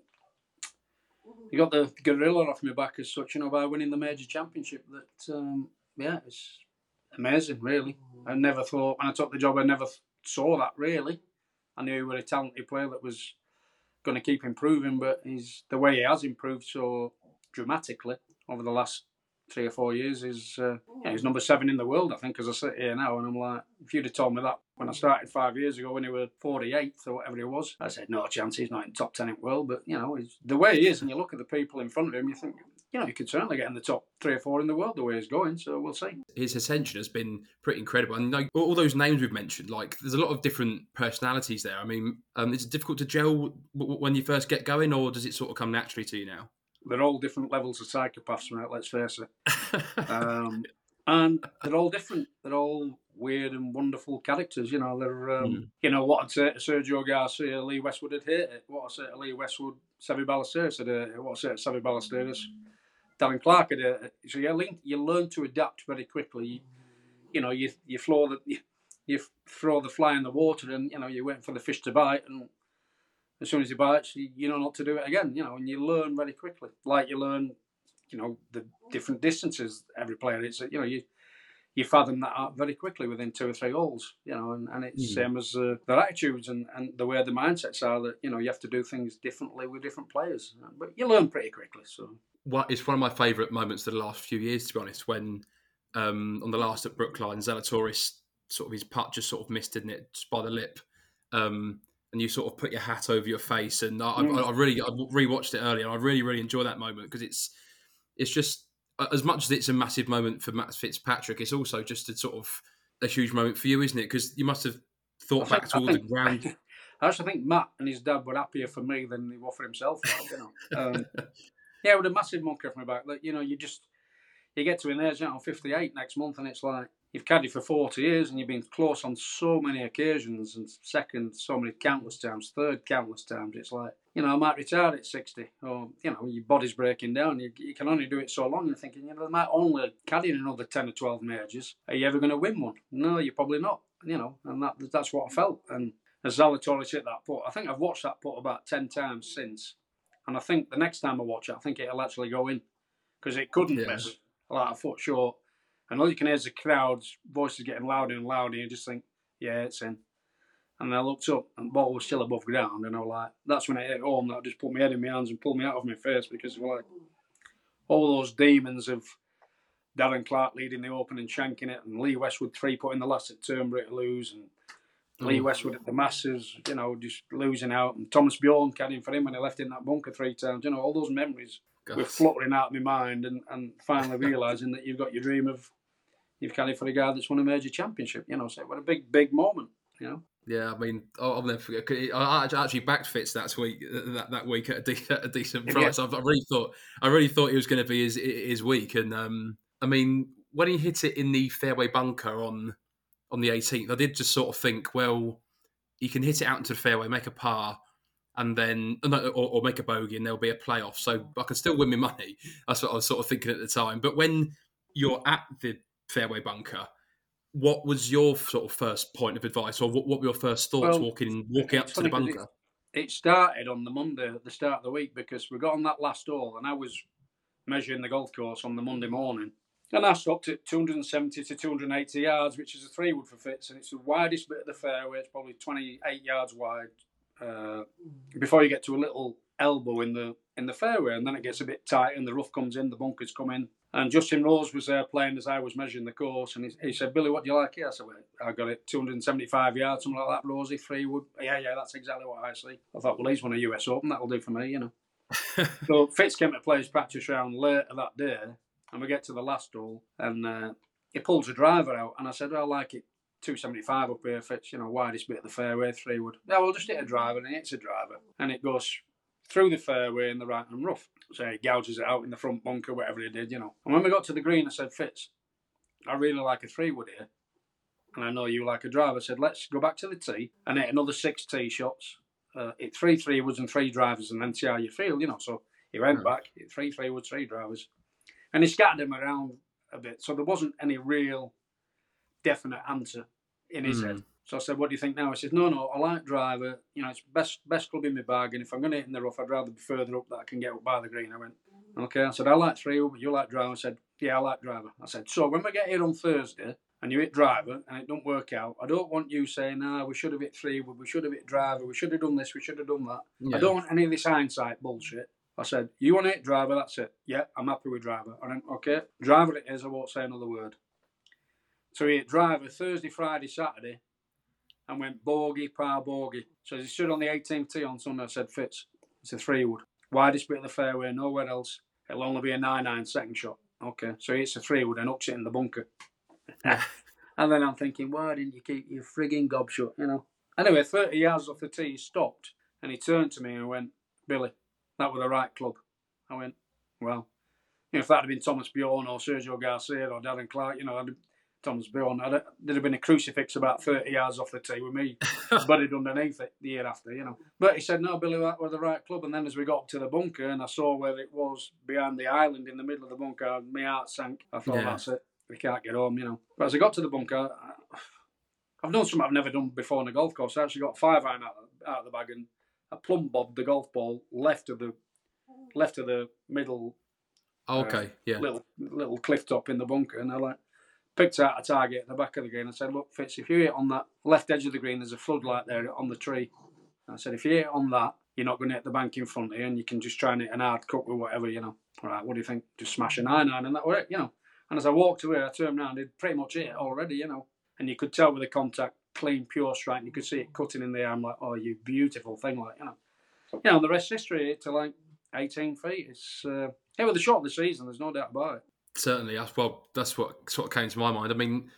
you got the gorilla off my back as such, you know, by winning the major championship. That um, yeah, it's amazing, really. I never thought when I took the job, I never saw that really. I knew he was a talented player that was going to keep improving, but he's the way he has improved so dramatically over the last three or four years is uh, yeah, he's number seven in the world, I think, as I sit here now. And I'm like, if you'd have told me that when I started five years ago when he was 48th or whatever he was, I said, no chance, he's not in top 10 in the world. But, you know, the way he is, and you look at the people in front of him, you think, you know, he could certainly get in the top three or four in the world the way he's going. So we'll see. His ascension has been pretty incredible. And like, all those names we've mentioned, like there's a lot of different personalities there. I mean, um, is it difficult to gel when you first get going, or does it sort of come naturally to you now? They're all different levels of psychopaths, mate. Let's face it. um, and they're all different. They're all weird and wonderful characters. You know, they're um, mm. you know what I'd say to Sergio Garcia, Lee Westwood had hit it. What I say to Lee Westwood, Seve Ballesteros would hate it. What I say to Seve Ballesteros, Darren Clarke would hate it. So you you learn to adapt very quickly. You, you know, you you throw the you, you throw the fly in the water, and you know you wait for the fish to bite, and as soon as you buy you, you know not to do it again. You know, and you learn very quickly. Like you learn, you know, the different distances every player. It's you know you you fathom that out very quickly within two or three holes. You know, and, and it's mm. same as uh, their attitudes and, and the way the mindsets are. That you know you have to do things differently with different players, but you learn pretty quickly. So. What is one of my favourite moments of the last few years, to be honest, when um, on the last at Brookline, Zalatoris sort of his putt just sort of missed, didn't it, just by the lip. Um, and you sort of put your hat over your face. And I, mm. I, I really, I rewatched it earlier. And I really, really enjoy that moment because it's, it's just as much as it's a massive moment for Matt Fitzpatrick, it's also just a sort of a huge moment for you, isn't it? Because you must have thought back to all think, the ground. I actually think Matt and his dad were happier for me than he were for himself. you know, um, yeah, with a massive monkey off my back. That you know, you just you get to an age, you know, 58 next month, and it's like you've caddied for 40 years and you've been close on so many occasions and second so many countless times, third countless times. It's like, you know, I might retire at 60 or, you know, your body's breaking down. You, you can only do it so long. You're thinking, you know, I might only caddy another 10 or 12 majors. Are you ever going to win one? No, you're probably not, you know, and that that's what I felt. And as Zalatoris hit that putt, I think I've watched that putt about 10 times since. And I think the next time I watch it, I think it'll actually go in because it couldn't yeah. miss like a foot short and all you can hear is the crowd's voices getting louder and louder. And you just think, yeah, it's in. And I looked up and the ball was still above ground. And I was like, that's when I hit home. That just put my head in my hands and pulled me out of my face because like all those demons of Darren Clarke leading the open and shanking it, and Lee Westwood three putting the last at Turnberry to lose, and Lee mm. Westwood at the Masters, you know, just losing out, and Thomas Bjorn carrying for him when he left in that bunker three times. You know, all those memories were fluttering out of my mind, and, and finally realising that you've got your dream of you've caddied for a guy that's won a major championship. You know, so what a big, big moment. You know. Yeah, I mean, I'll never forget. I actually backed Fitz that week. That, that week at a, de- at a decent price. Yeah. I really thought. I really thought he was going to be his his week. And um, I mean, when he hit it in the fairway bunker on on the 18th, I did just sort of think, well, he can hit it out into the fairway, make a par, and then or, or make a bogey, and there'll be a playoff. So I can still win my money. That's what I was sort of thinking at the time. But when you're at the fairway bunker. What was your sort of first point of advice, or what, what were your first thoughts well, walking walking up to the bunker? It, it started on the Monday at the start of the week because we got on that last hole, and I was measuring the golf course on the Monday morning. And I stopped at 270 to 280 yards, which is a three wood for Fitz, and it's the widest bit of the fairway. It's probably 28 yards wide uh, before you get to a little elbow in the in the fairway, and then it gets a bit tight, and the rough comes in, the bunkers come in, and Justin Rose was there playing as I was measuring the course, and he, he said, "Billy, what do you like here?" I said, well, "I got it 275 yards, something like that." Rosie, three wood. Yeah, yeah, that's exactly what I see. I thought, well, he's won a US Open, that'll do for me, you know. so Fitz came to play his practice round later that day, and we get to the last hole, and uh, he pulls a driver out, and I said, well, "I like it 275 up here, Fitz, you know, widest bit of the fairway, three wood. Yeah, we'll just hit a driver, and he hits a driver, and it goes through the fairway in the right and rough. So he gouges it out in the front bunker, whatever he did, you know. And when we got to the green, I said, Fitz, I really like a three wood here. And I know you like a drive. I said, let's go back to the tee and hit another six tee shots. Uh, hit three three woods and three drivers and then see how you feel, you know. So he went back, hit three three woods, three drivers. And he scattered them around a bit, so there wasn't any real definite answer in his Mm. head. So I said, "What do you think now?" He said, "No, no, I like driver. You know, it's best best club in my bag, and if I'm going to hit in the rough, I'd rather be further up that I can get up by the green." I went, "Okay." I said, "I like three, but you like driver." I said, "Yeah, I like driver." I said, "So when we get here on Thursday." And you hit driver and it don't work out. I don't want you saying, "Ah, we should have hit three, we should have hit driver, we should have done this, we should have done that." Yeah. I don't want any of this hindsight bullshit. I said, you want to hit driver, that's it. Yeah, I'm happy with driver. I went, okay, driver it is, I won't say another word. So he hit driver Thursday, Friday, Saturday, and went bogey, par bogey. So as he stood on the 18th tee on Sunday, I said, Fitz, it's a three wood. Widest bit of the fairway, nowhere else. It'll only be a 9 9 second shot. Okay, so it's a three wood and hooks it in the bunker. and then I'm thinking, why didn't you keep your frigging gob shut, you know? Anyway, 30 yards off the tee, he stopped and he turned to me and went, Billy, that was the right club. I went, well, you know, if that had been Thomas Bjorn or Sergio Garcia or Darren Clarke, you know, I'd, Thomas Bjorn, I'd, there'd have been a crucifix about 30 yards off the tee with me buried underneath it the year after, you know. But he said, no, Billy, that was the right club. And then as we got up to the bunker and I saw where it was behind the island in the middle of the bunker, my heart sank. I thought, Yeah. that's it. We can't get home, you know. But as I got to the bunker, I, I've done something I've never done before on a golf course. I actually got five iron out, out of the bag and I plumb bobbed the golf ball left of the left of the middle okay. Uh, yeah. little little cliff top in the bunker, and I like picked out a target at the back of the green. I said, "Look, Fitz, if you hit on that left edge of the green, there's a floodlight there on the tree." I said, "If you hit on that, you're not going to hit the bank in front of you, and you can just try and hit an hard cut with whatever, you know." All right, what do you think? Just smash a nine iron, and that was it, you know. And as I walked away, I turned around, it pretty much hit it already, you know. And you could tell with the contact, clean, pure strike. And you could see it cutting in the air. I'm like, "Oh, you beautiful thing!" Like, you know. You know, the rest history to like 18 feet. It's uh, it was the shot of the season. There's no doubt about it. Certainly, that's well. That's what sort of came to my mind. I mean,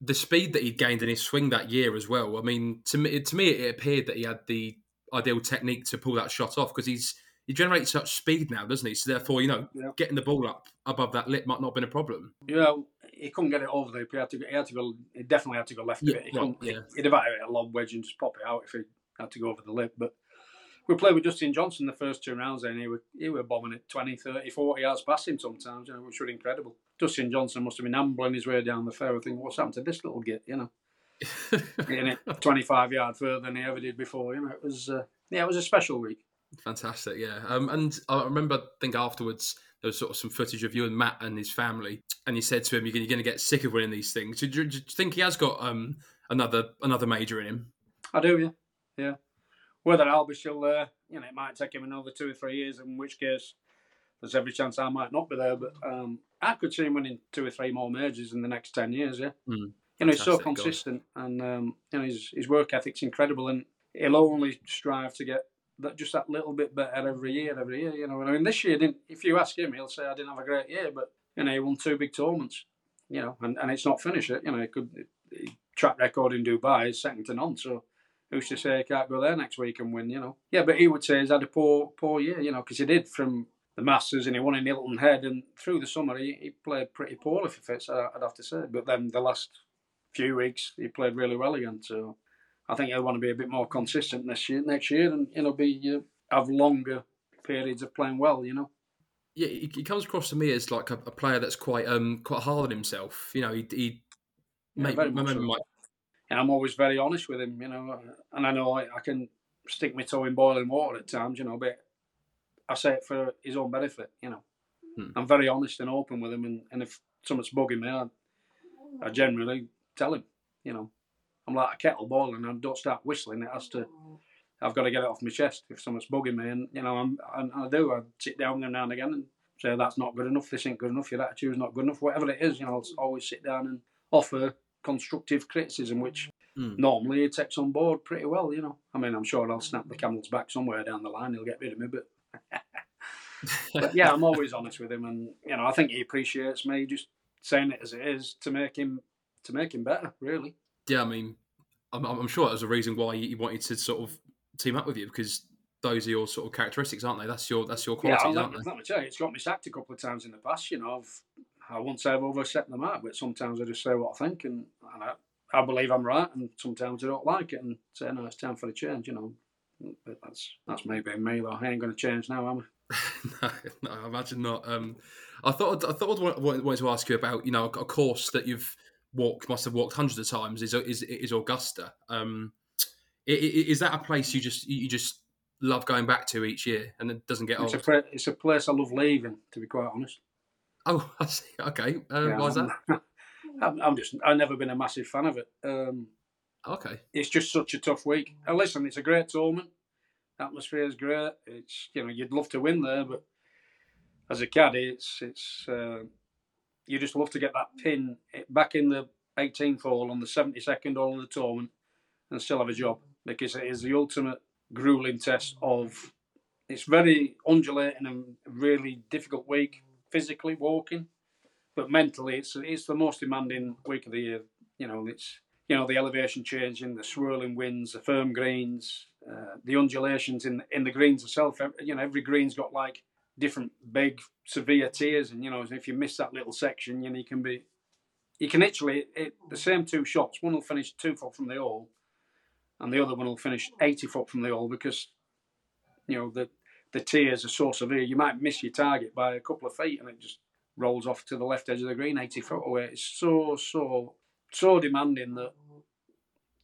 the speed that he gained in his swing that year as well. I mean, to me, to me, it appeared that he had the ideal technique to pull that shot off because he's he generates such speed now, doesn't he? So therefore, you know, Yeah. getting the ball up above that lip might not have been a problem. You know, he couldn't get it over there. He had to. Go, he had to go. He definitely had to go left Yeah, of it. He couldn't, yeah. He'd have had a long wedge and just pop it out if he had to go over the lip. But we played with Dustin Johnson the first two rounds, and he were he were bombing it 20, 30, 40 yards past him sometimes, you know, which was incredible. Dustin Johnson must have been ambling his way down the fairway, thinking, "What's happened to this little git?" You know, hitting it twenty five yards further than he ever did before. You know, it was uh, yeah, it was a special week. Fantastic, yeah. Um, and I remember, I think afterwards there was sort of some footage of you and Matt and his family, and you said to him, "You're going to get sick of winning these things." Do, you- do you think he has got um, another another major in him? I do, yeah, yeah. Whether I'll be still there, you know, it might take him another two or three years. In which case, there's every chance I might not be there. But um, I could see him winning two or three more majors in the next ten years. Yeah, Mm, you know, he's so consistent, and um, you know, his his work ethic's incredible, and he'll only strive to get that just that little bit better every year, every year. You know, I mean, this year, didn't, if you ask him, he'll say I didn't have a great year, but you know, he won two big tournaments. You know, and, and it's not finished. You know, he could his track record in Dubai is second to none. So who's to say he can't go there next week and win? You know, yeah, but he would say he's had a poor poor year. You know, because he did from the Masters and he won in Hilton Head, and through the summer he, he played pretty poorly for Fitz, I'd have to say. But then the last few weeks he played really well again. So I think he'll want to be a bit more consistent this year, next year, and you know, be uh, have longer periods of playing well. You know. Yeah, he, he comes across to me as like a, a player that's quite um quite hard on himself. You know, he, he Yeah, very remember so. I'm always very honest with him, you know, and I know I, I can stick my toe in boiling water at times, you know, but I say it for his own benefit, you know. Hmm. I'm very honest and open with him, and, and if something's bugging me, I, I generally tell him, you know. I'm like a kettle boiling, I don't start whistling. It has to. I've got to get it off my chest if something's bugging me, and you know, I'm, and I do. I sit down now and again and say that's not good enough. This ain't good enough. Your attitude's not good enough. Whatever it is, you know, I'll always sit down and offer constructive criticism, which Hmm. normally he takes on board pretty well. You know, I mean, I'm sure I'll snap the camel's back somewhere down the line. He'll get rid of me, but. but yeah, I'm always honest with him, and you know, I think he appreciates me just saying it as it is to make him to make him better. Really, yeah, I mean, I'm, I'm sure that was a reason why he wanted to sort of team up with you because those are your sort of characteristics, aren't they? That's your that's your yeah. qualities, I'll aren't they? let me tell you, it's got me sacked a couple of times in the past. You know, I've, I won't say I've overset the mark, but sometimes I just say what I think, and, and I, I believe I'm right, and sometimes I don't like it, and say no, it's time for a change. You know, but that's that's me being me. Though I ain't going to change now, am I? no, no, I imagine not. Um, I thought I thought I wanted to ask you about you know a course that you've walked must have walked hundreds of times is is is Augusta. Um, is that a place you just you just love going back to each year and it doesn't get it's old? A, it's a place I love leaving, to be quite honest. Oh, I see. Okay, uh, yeah, why's that? I'm, I'm, just I've never been a massive fan of it. Um, okay, it's just such a tough week. And listen, it's a great tournament. Atmosphere is great. It's you know you'd love to win there, but as a caddy, it's it's uh, you just love to get that pin back in the 18th hole on the 72nd hole of the tournament and still have a job because it is the ultimate grueling test of. It's very undulating and really difficult week physically walking, but mentally it's it's the most demanding week of the year. You know, it's you know the elevation changing, the swirling winds, the firm greens, uh, the undulations in in the greens itself. You know, every green's got like different big severe tiers, and you know, if you miss that little section, you know, you can be you can actually it, the same two shots. One will finish two foot from the hole, and the other one will finish eighty foot from the hole because you know the the tiers are so severe. You might miss your target by a couple of feet, and it just rolls off to the left edge of the green, eighty foot away. It's so so so demanding that.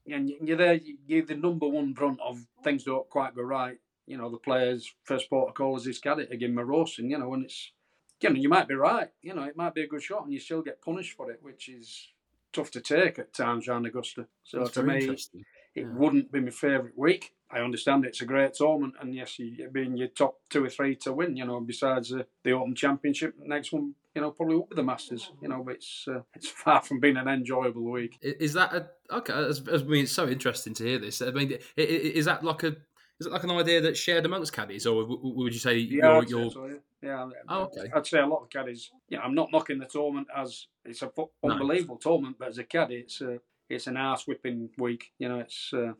And you're there. You're the number one brunt of things don't quite go right you know, the players' first protocol is his caddy to give him a roasting, you know, and it's, you know, you might be right, you know, it might be a good shot and you still get punished for it, which is tough to take at times around Augusta. So That's to me, it yeah. wouldn't be my favourite week. I understand it's a great tournament, and yes, you being your top two or three to win. You know, besides the, the Open Championship, next one, you know, probably up with the Masters. You know, but it's uh, it's far from being an enjoyable week. Is that a okay? I mean, it's so interesting to hear this. I mean, is that like a is it like an idea that's shared amongst caddies, or would you say yeah, you're, you're... So, yeah. Oh, okay. I'd say a lot of caddies. Yeah, I'm not knocking the tournament as it's a unbelievable no. tournament, but as a caddy, it's a, it's an ass whipping week. You know, it's uh,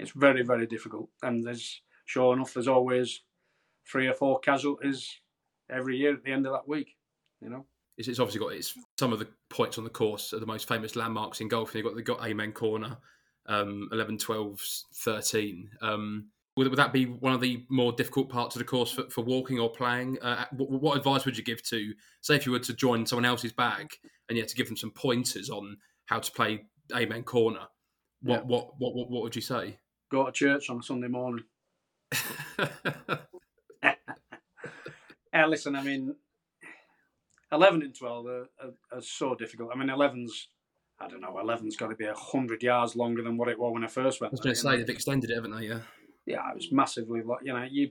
it's very very difficult, and there's sure enough, there's always three or four casualties every year at the end of that week. You know. It's, it's obviously got it's some of the points on the course are the most famous landmarks in golf. You've got the got Amen Corner, um, 11, 12, 13. Um, would, would that be one of the more difficult parts of the course for, for walking or playing? Uh, what, what, advice would you give to, say, if you were to join someone else's bag and you had to give them some pointers on how to play Amen Corner? What, yeah. what, what, what, what would you say? Go to church on a Sunday morning. yeah, listen, I mean, 11 and 12 are, are, are so difficult. I mean, 11's I don't know, 11's got to be 100 yards longer than what it was when I first went. I was going to say, they've extended it, haven't they? Yeah yeah, it was massively. You know, you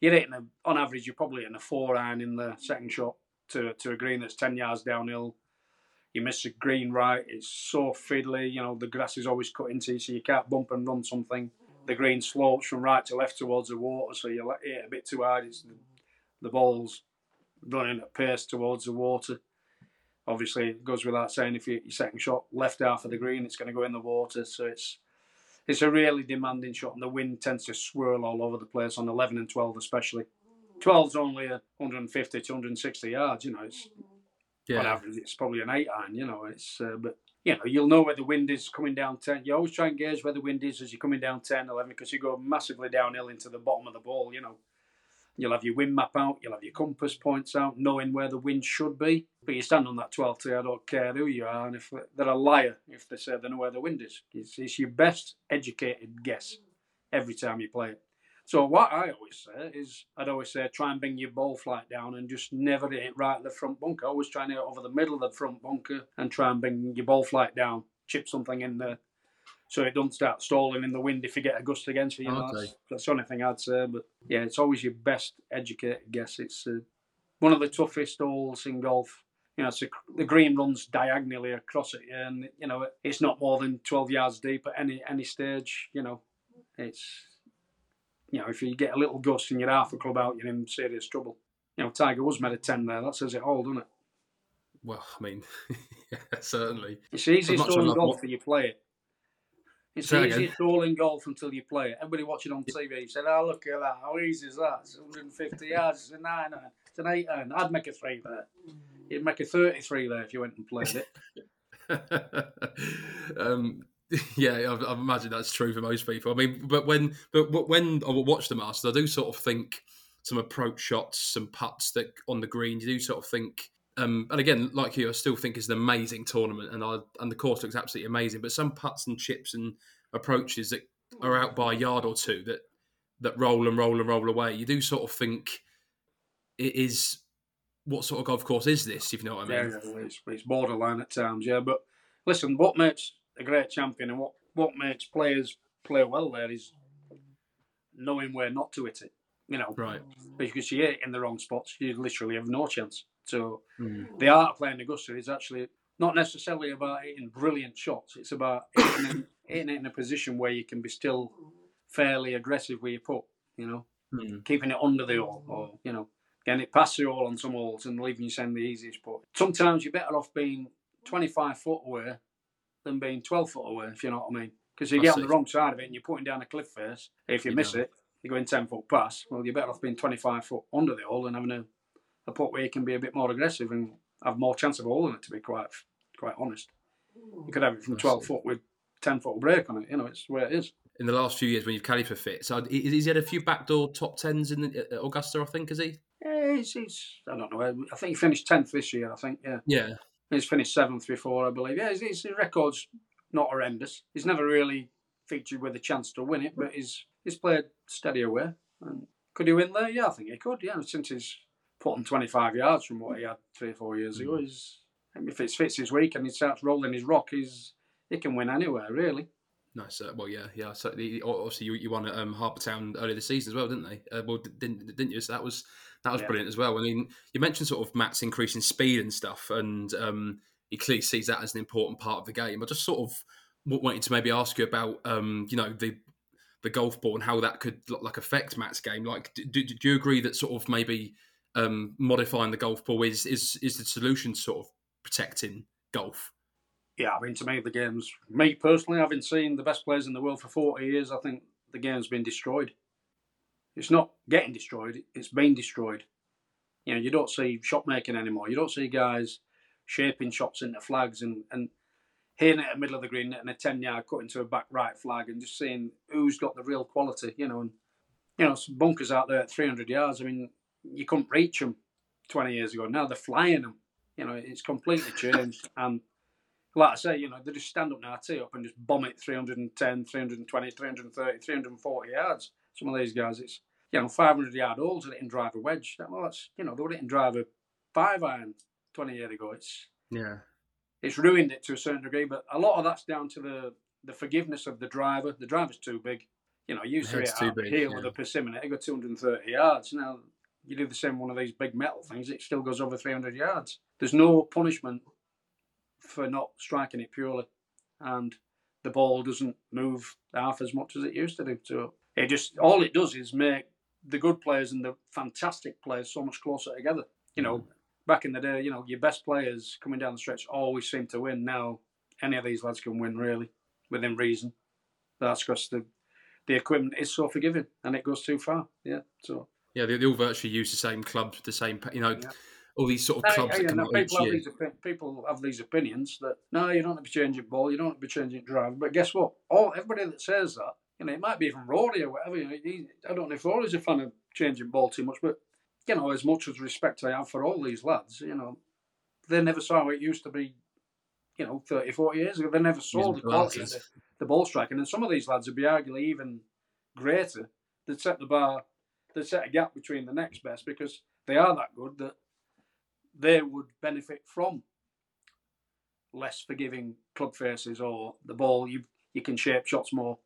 you're hitting a, on average, you're probably hitting a four iron in the second shot to to a green that's ten yards downhill. You miss a green right, it's so fiddly. You know, the grass is always cut into, you, so you can't bump and run something. The green slopes from right to left towards the water, so you hit a bit too hard. It's the, the ball's running at pace towards the water. Obviously, it goes without saying if you, your second shot left half of the green, it's going to go in the water. So it's it's a really demanding shot, and the wind tends to swirl all over the place on 11 and 12, especially. 12's only 150 to 160 yards, you know. It's yeah. on average, it's probably an eight iron, you know. It's uh, but you know you'll know where the wind is coming down 10. You always try and gauge where the wind is as you're coming down 10, 11, because you go massively downhill into the bottom of the ball, you know. You'll have your wind map out, you'll have your compass points out, knowing where the wind should be. But you stand on that 12 tee, I don't care who you are. And if they're a liar, if they say they know where the wind is, it's, it's your best educated guess every time you play it. So what I always say is, I'd always say, try and bring your ball flight down and just never hit it right at the front bunker. Always try and hit it over the middle of the front bunker and try and bring your ball flight down, chip something in there so it doesn't start stalling in the wind if you get a gust against you. you know, okay. that's, that's, the only thing I'd say. But yeah, it's always your best educated guess. It's uh, one of the toughest holes in golf. You know, a, the green runs diagonally across it, and you know it's not more than twelve yards deep at any any stage. You know, it's you know if you get a little gust and you're half a club out, you're in serious trouble. You know, Tiger was made a ten there. That says it all, doesn't it? Well, I mean, yeah, certainly. It's the easiest in golf that you play it. It's the easiest hole in golf until you play it. Everybody watching on TV said, "Oh, look at that! How easy is that? It's 150 yards. It's a nine iron. It's an eight iron. I'd make a three there. You'd make a 33 there if you went and played it." um, yeah, I, I imagine that's true for most people. I mean, but when but, when I watch the Masters, I do sort of think some approach shots, some putts that on the green. You do sort of think, um, and again, like you, I still think it's an amazing tournament, and I and the course looks absolutely amazing. But some putts and chips and approaches that are out by a yard or two that that roll and roll and roll away. You do sort of think it is what sort of golf course is this? If you know what I mean. Yeah, it's, it's borderline at times. Yeah, but listen, what makes a great champion and what what makes players play well there is knowing where not to hit it. You know, right? Because you hit it in the wrong spots, you literally have no chance. So mm. the art of playing Augusta is actually not necessarily about hitting brilliant shots. It's about hitting, it, hitting it in a position where you can be still fairly aggressive where you put. You know, mm. keeping it under the hole, or you know, getting it past the hole on some holes and leaving you send the easiest putt. Sometimes you're better off being 25 foot away than being 12 foot away, if you know what I mean. Because you get on the wrong side of it and you're putting down a cliff face. If you, you miss know. it, you're going 10 foot past. Well, you're better off being 25 foot under the hole and having a, a putt where you can be a bit more aggressive and have more chance of holding it, to be quite quite honest. You could have it from 12 foot with 10 foot break on it. You know, it's where it is. In the last few years when you've carried for Fitz, so he's had a few backdoor top tens in the, Augusta, I think, is he? Yeah, he's, he's, I don't know. I think he finished 10th this year, I think, yeah. Yeah. He's finished seventh before, I believe. Yeah, his, his record's not horrendous. He's never really featured with a chance to win it, but he's he's played steady away. And could he win there? Yeah, I think he could. Yeah, since he's put on 25 yards from what he had three or four years ago, mm. he's if it fits his week and he starts rolling his rock, he's he can win anywhere really. Nice. Uh, well, yeah, yeah. So the, obviously you, you won at um, Harbour Town earlier this season as well, didn't they? Uh, well, didn't didn't you? So that was that was yeah. brilliant as well. I mean, you mentioned sort of Matt's increasing speed and stuff, and um, he clearly sees that as an important part of the game. I just sort of wanted to maybe ask you about, um, you know, the the golf ball and how that could like affect Matt's game. Like, do, do you agree that sort of maybe um, modifying the golf ball is is is the solution to sort of protecting golf? Yeah, I mean, to me, the game's me personally, having seen the best players in the world for forty years, I think the game's been destroyed. It's not getting destroyed; it's been destroyed. You know, you don't see shot making anymore. You don't see guys shaping shots into flags and and hitting it at the middle of the green and a 10 yard cut into a back right flag and just seeing who's got the real quality, you know. And, you know, some bunkers out there at 300 yards, I mean, you couldn't reach them 20 years ago. Now they're flying them. You know, it's completely changed. and like I say, you know, they just stand up now, tee up and just bomb it 310, 320, 330, 340 yards. Some of these guys, it's, you know, 500 yard holes and it can drive a wedge. Well, that's, you know, they were drive a five iron 20 years ago. It's, yeah it's ruined it to a certain degree. But a lot of that's down to the the forgiveness of the driver. The driver's too big. You know, you used to hit out big, here yeah. with a persimmon, it got 230 yards. Now you do the same one of these big metal things, it still goes over 300 yards. There's no punishment for not striking it purely, and the ball doesn't move half as much as it used to do. So it just all it does is make the good players and the fantastic players so much closer together. You know, mm back in the day, you know, your best players coming down the stretch always seem to win. Now, any of these lads can win really within reason. That's because the the equipment is so forgiving and it goes too far. Yeah, so yeah, they, they all virtually use the same clubs, the same you know. Yeah. All these sort of clubs. no, people, have these, people have these opinions that no, you don't have to be changing ball, you don't have to be changing drive. But guess what? All everybody that says that, you know, it might be from Rory or whatever. You know, he, I don't know if Rory's a fan of changing ball too much, but you know, as much as respect I have for all these lads, you know, they never saw what it used to be, you know, 30, 40 years ago. They never saw the quality of the, the, ball striking. And some of these lads would be arguably even greater. They'd set the bar, they'd set a gap between the next best because they are that good that they would benefit from less forgiving club faces or the ball you you can shape shots more,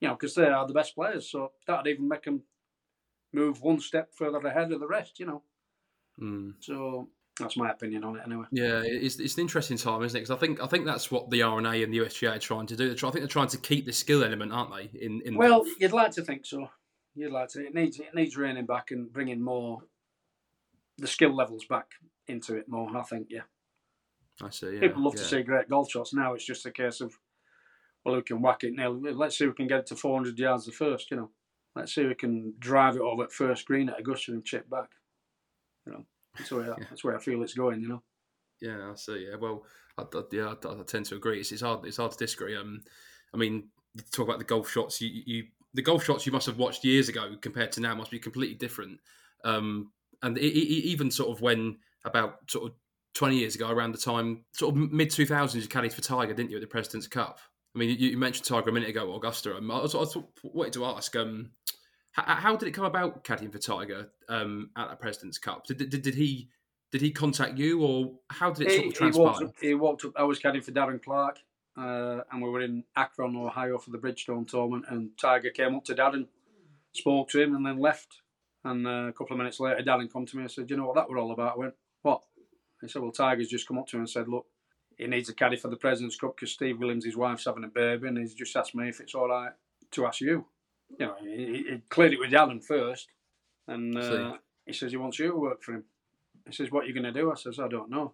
you know, because they are the best players. So that'd even make them move one step further ahead of the rest, you know. Mm. So that's my opinion on it, anyway. Yeah, it's, it's an interesting time, isn't it? Because I think I think that's what the R&A and the USGA are trying to do. Trying, I think they're trying to keep the skill element, aren't they? In, in well, you'd like to think so. You'd like to. It needs it needs reining back and bringing more the skill levels back into it more. I think, yeah. I see. Yeah, People love yeah. to see great golf shots. Now it's just a case of well, who can whack it now? Let's see if we can get it to 400 yards the first. You know. Let's see if we can drive it over at first green at Augusta and chip back. You know, that's where yeah. that's where I feel it's going. You know. Yeah, I see. Yeah, well, I, I yeah, I, I, tend to agree. It's, it's hard. It's hard to disagree. Um, I mean, talk about the golf shots. You, you, the golf shots you must have watched years ago compared to now must be completely different. Um, and it, it, even sort of when about sort of 20 years ago, around the time, sort of mid 2000s, you caddied for Tiger, didn't you, at the President's Cup? I mean, you, you mentioned Tiger a minute ago, Augusta. Um, I, was, I was wanted to ask, um, how, how, did it come about caddying for Tiger um, at the President's Cup? Did, did, did he did he contact you, or how did it sort of transpire? He walked up. He walked up I was caddying for Darren Clarke, uh, and we were in Akron, Ohio, for the Bridgestone tournament. And Tiger came up to Darren, spoke to him, and then left. And uh, a couple of minutes later, Darren come to me and said, "You know what that were all about?" I went, "What?" He said, "Well, Tiger's just come up to me and said, look, he needs a caddy for the President's Cup because Steve Williams, his wife's having a baby, and he's just asked me if it's all right to ask you." You know, he, he cleared it with Darren first, and uh, he says he wants you to work for him. He says, What are you going to do? I says, I don't know.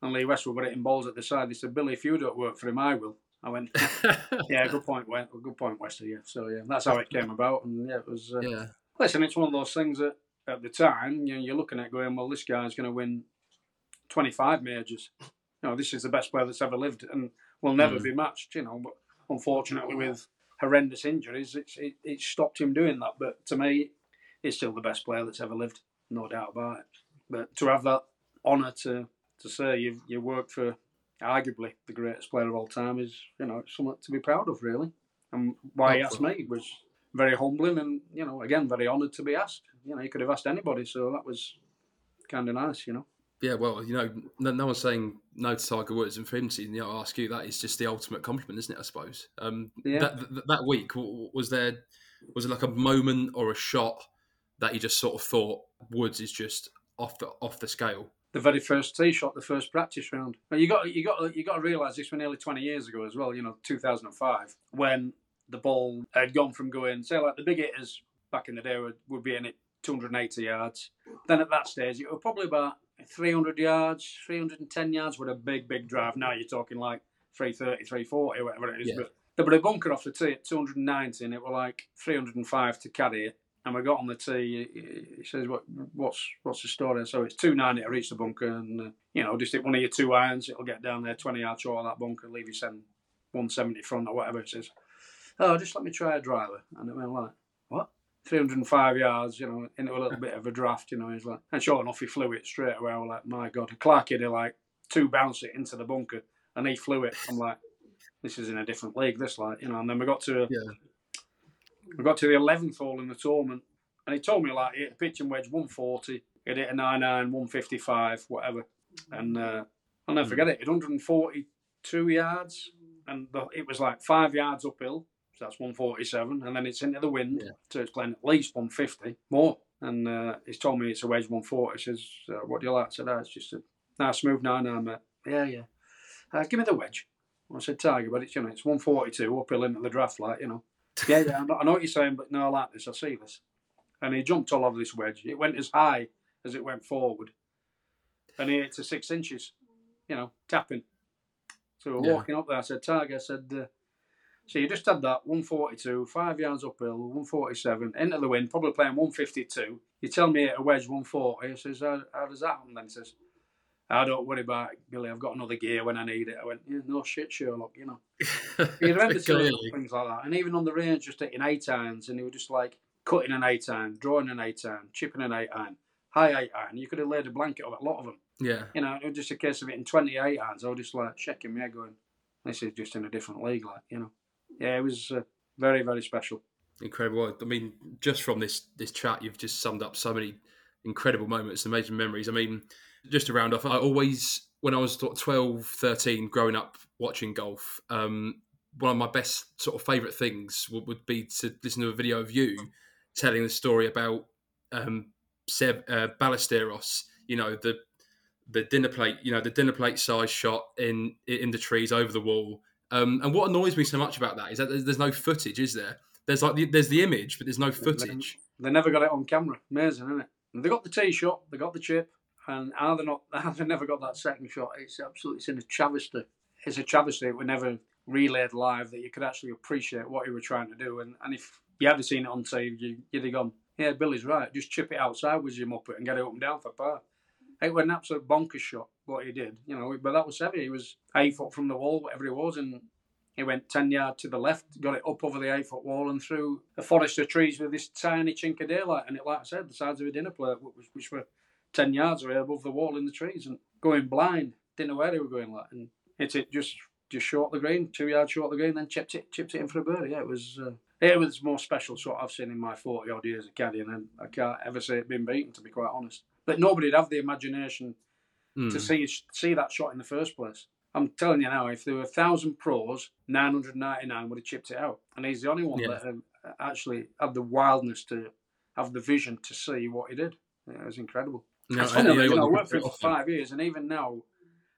And Lee Westwood it in balls at the side. He said, Billy, if you don't work for him, I will. I went, Yeah, good point, good point, Wester. Yeah. So, yeah, that's how it came about. And yeah, it was. Uh, yeah. Listen, it's one of those things that at the time, you know, you're looking at going, Well, this guy's going to win 25 majors. You know, this is the best player that's ever lived and will never mm. be matched, you know. But unfortunately, with horrendous injuries, it's, it, it stopped him doing that. But to me, he's still the best player that's ever lived, no doubt about it. But to have that honour to to say you've you worked for arguably the greatest player of all time is you know something to be proud of really. And why he asked me was very humbling and you know again very honoured to be asked. You know he could have asked anybody, so that was kind of nice, you know. Yeah, well, you know, no, no, one's saying no to Tiger Woods, and for him to you know, ask you that is just the ultimate compliment, isn't it? I suppose. Um, yeah. That, that, that week was there was it like a moment or a shot that you just sort of thought Woods is just off the off the scale. The very first tee shot, the first practice round. You got you got you got to realise this was nearly twenty years ago as well. You know, two thousand and five, when the ball had gone from going say like the big hitters back in the day would, would be in it 280 yards. Then at that stage, it was probably about 300 yards, 310 yards with a big, big drive. Now you're talking like 330, 340, whatever it is. Yeah. But there was a bunker off the tee at 290, and it were like 305 to carry it and we got on the tee. He says, "What, what's, what's the story?" So it's two ninety to reach the bunker, and uh, you know, just hit one of your two irons. It'll get down there twenty yards short of that bunker, leave you send one seventy front or whatever it says. Oh, just let me try a driver, and I went like, "What?" 305 yards, you know, into a little bit of a draft, you know. He's like, and sure enough, he flew it straight away. I was like, my God, Clarke had like two bounce it into the bunker, and he flew it. I'm like, this is in a different league, this like, you know. And then we got to yeah. We got to the 11th hole in the tournament, and he told me like he hit a pitching wedge 140, he hit a 9 9, 155, whatever. And uh, I'll never forget it. It 142 yards, and the, it was like five yards uphill, so that's 147, and then it's into the wind, yeah. so it's playing at least 150 more. And uh, he's told me it's a wedge 140. He says, uh, "What do you like?" I said, oh, "It's just a nice smooth 9 9, mate." Yeah, yeah. Uh, give me the wedge. I said, Tiger, but it's you know it's 142 uphill into the draft, like you know yeah, yeah, I know what you're saying, but no, I like this. I see this. And he jumped all over this wedge. It went as high as it went forward, and he hit to six inches. You know, tapping. So we're yeah. walking up there. I said, Tiger, I said, uh, so you just had that 142, five yards uphill, 147, into the wind, probably playing 152. You tell me at a wedge 140. He says, how, how does that happen then? He says, I don't worry about it, Billy. I've got another gear when I need it. I went, yeah, no shit, Sherlock, you know. you remember things like that. And even on the range, just hitting eight irons, and he was just like cutting an eight iron, drawing an eight iron, chipping an eight iron, high eight iron. You could have laid a blanket over a lot of them. Yeah. You know, it was just a case of hitting 28 irons. I was just like shaking my head going, this is just in a different league, like, you know. Yeah, it was uh, very, very special. Incredible. I mean, just from this this chat, you've just summed up so many incredible moments, amazing memories. I mean, just to round off, I always, when I was 12, 13, growing up watching golf, um, one of my best sort of favourite things would, would, be to listen to a video of you telling the story about um, Seve uh, Ballesteros, you know, the the dinner plate, you know, the dinner plate size shot in in the trees over the wall. Um, and what annoys me so much about that is that there's, there's no footage, is there? There's like the, there's the image, but there's no footage. They, never got it on camera. Amazing, isn't it? They got the tee shot, they got the chip, and how they not how they never got that second shot. It's absolutely it's in a travesty. It's a travesty it was never relayed live that you could actually appreciate what he was trying to do. And and if you had seen it on TV, you, you'd have gone, yeah, Billy's right. Just chip it outside with your muppet and get it up and down for par. It was an absolute bonkers shot what he did, you know. But that was heavy. He was eight foot from the wall, whatever it was, and He went 10 yard to the left, got it up over the eight foot wall and through a forest of trees with this tiny chink of daylight. And it, like I said, the size of a dinner plate, which, which were 10 yards away above the wall in the trees and going blind. Didn't know where they were going like. And hit it just just short the green, two yards short the green, then chipped it chipped it in for a birdie. Yeah, it was uh, it was most special shot I've seen in my 40 odd years of caddying, and I can't ever say it been beaten, to be quite honest. But nobody'd have the imagination Mm. to see see that shot in the first place. I'm telling you now, if there were a thousand pros, 999 would have chipped it out, and he's the only one Yeah. that um, actually had the wildness to have the vision to see what he did. Yeah, it was incredible. No, funny, yeah, you know, I worked for him for five years, and even now,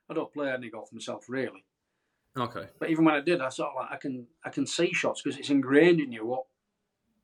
I don't play any golf myself really. Okay. But even when I did, I sort of like I can I can see shots because it's ingrained in you what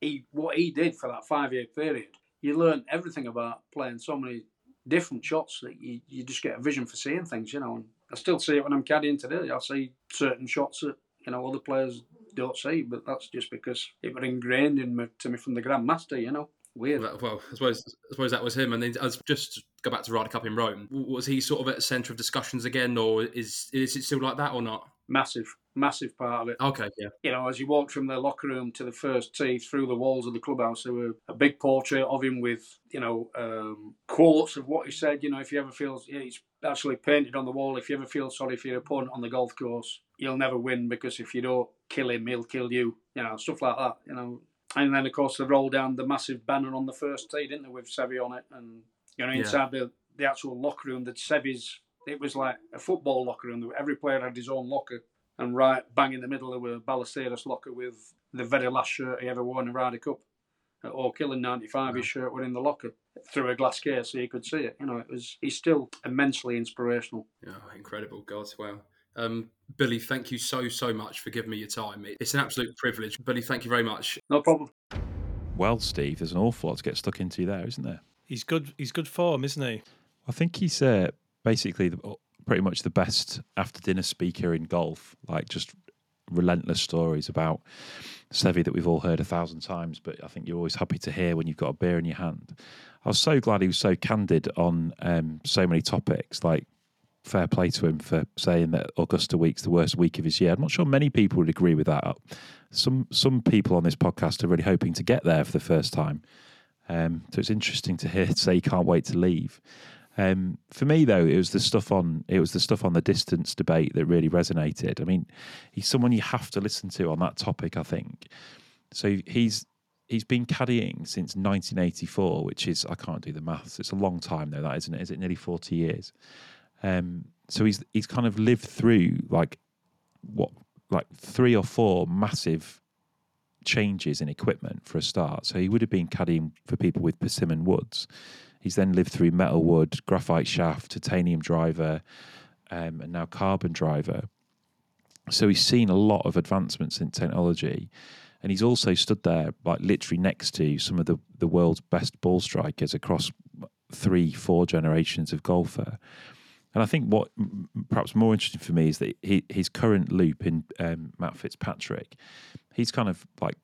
he what he did for that five year period. You learn everything about playing so many different shots that you, you just get a vision for seeing things, you know. And I still see it when I'm caddying today. I see certain shots that you know other players don't see, but that's just because it was ingrained in me to me from the grandmaster, you know. Weird. Well, well, I suppose I suppose that was him. And then I was just go back to Ryder Cup in Rome. Was he sort of at the centre of discussions again, or is is it still like that or not? Massive, massive part of it. Okay, yeah, you know, as you walked from the locker room to the first tee through the walls of the clubhouse, there were a big portrait of him with, you know, um, quotes of what he said. You know, if you ever feel, yeah, it's actually painted on the wall. If you ever feel sorry for your opponent on the golf course, you'll never win because if you don't kill him, he'll kill you. You know, stuff like that. You know, and then of course they rolled down the massive banner on the first tee, didn't they, with Seve on it, and you know, Yeah. inside the the actual locker room, that Seve's. It was like a football locker room. Every player had his own locker. And right bang in the middle, there were Ballesteros locker with the very last shirt he ever wore in a Ryder Cup. At Oak Hill in '95, his shirt was in the locker through a glass case, so you could see it. You know, it was. He's still immensely inspirational. yeah, incredible, God, wow. Um, Billy, thank you so so much for giving me your time. It's an absolute privilege, Billy. Thank you very much. No problem. Well, Steve, there's an awful lot to get stuck into there, isn't there? He's good. He's good form, isn't he? I think he's uh, basically the, pretty much the best after dinner speaker in golf. Like just relentless stories about Seve that we've all heard a thousand times, but I think you're always happy to hear when you've got a beer in your hand. I was so glad he was so candid on um, so many topics. Like fair play to him for saying that Augusta week's the worst week of his year. I'm not sure many people would agree with that. Some some people on this podcast are really hoping to get there for the first time. Um, so it's interesting to hear say he can't wait to leave. Um, for me, though, it was the stuff on it was the stuff on the distance debate that really resonated. I mean, he's someone you have to listen to on that topic. I think so. He's he's been caddying since 1984, which is I can't do the maths. It's a long time though, that isn't it? Is it nearly 40 years? Um, so he's he's kind of lived through like what like three or four massive changes in equipment for a start. So he would have been caddying for people with persimmon woods. He's then lived through metal wood, graphite shaft, titanium driver, um, and now carbon driver. So he's seen a lot of advancements in technology, and he's also stood there, like literally next to some of the, the world's best ball strikers across three, four generations of golfer. And I think what perhaps more interesting for me is that he, his current loop in um, Matt Fitzpatrick, he's kind of like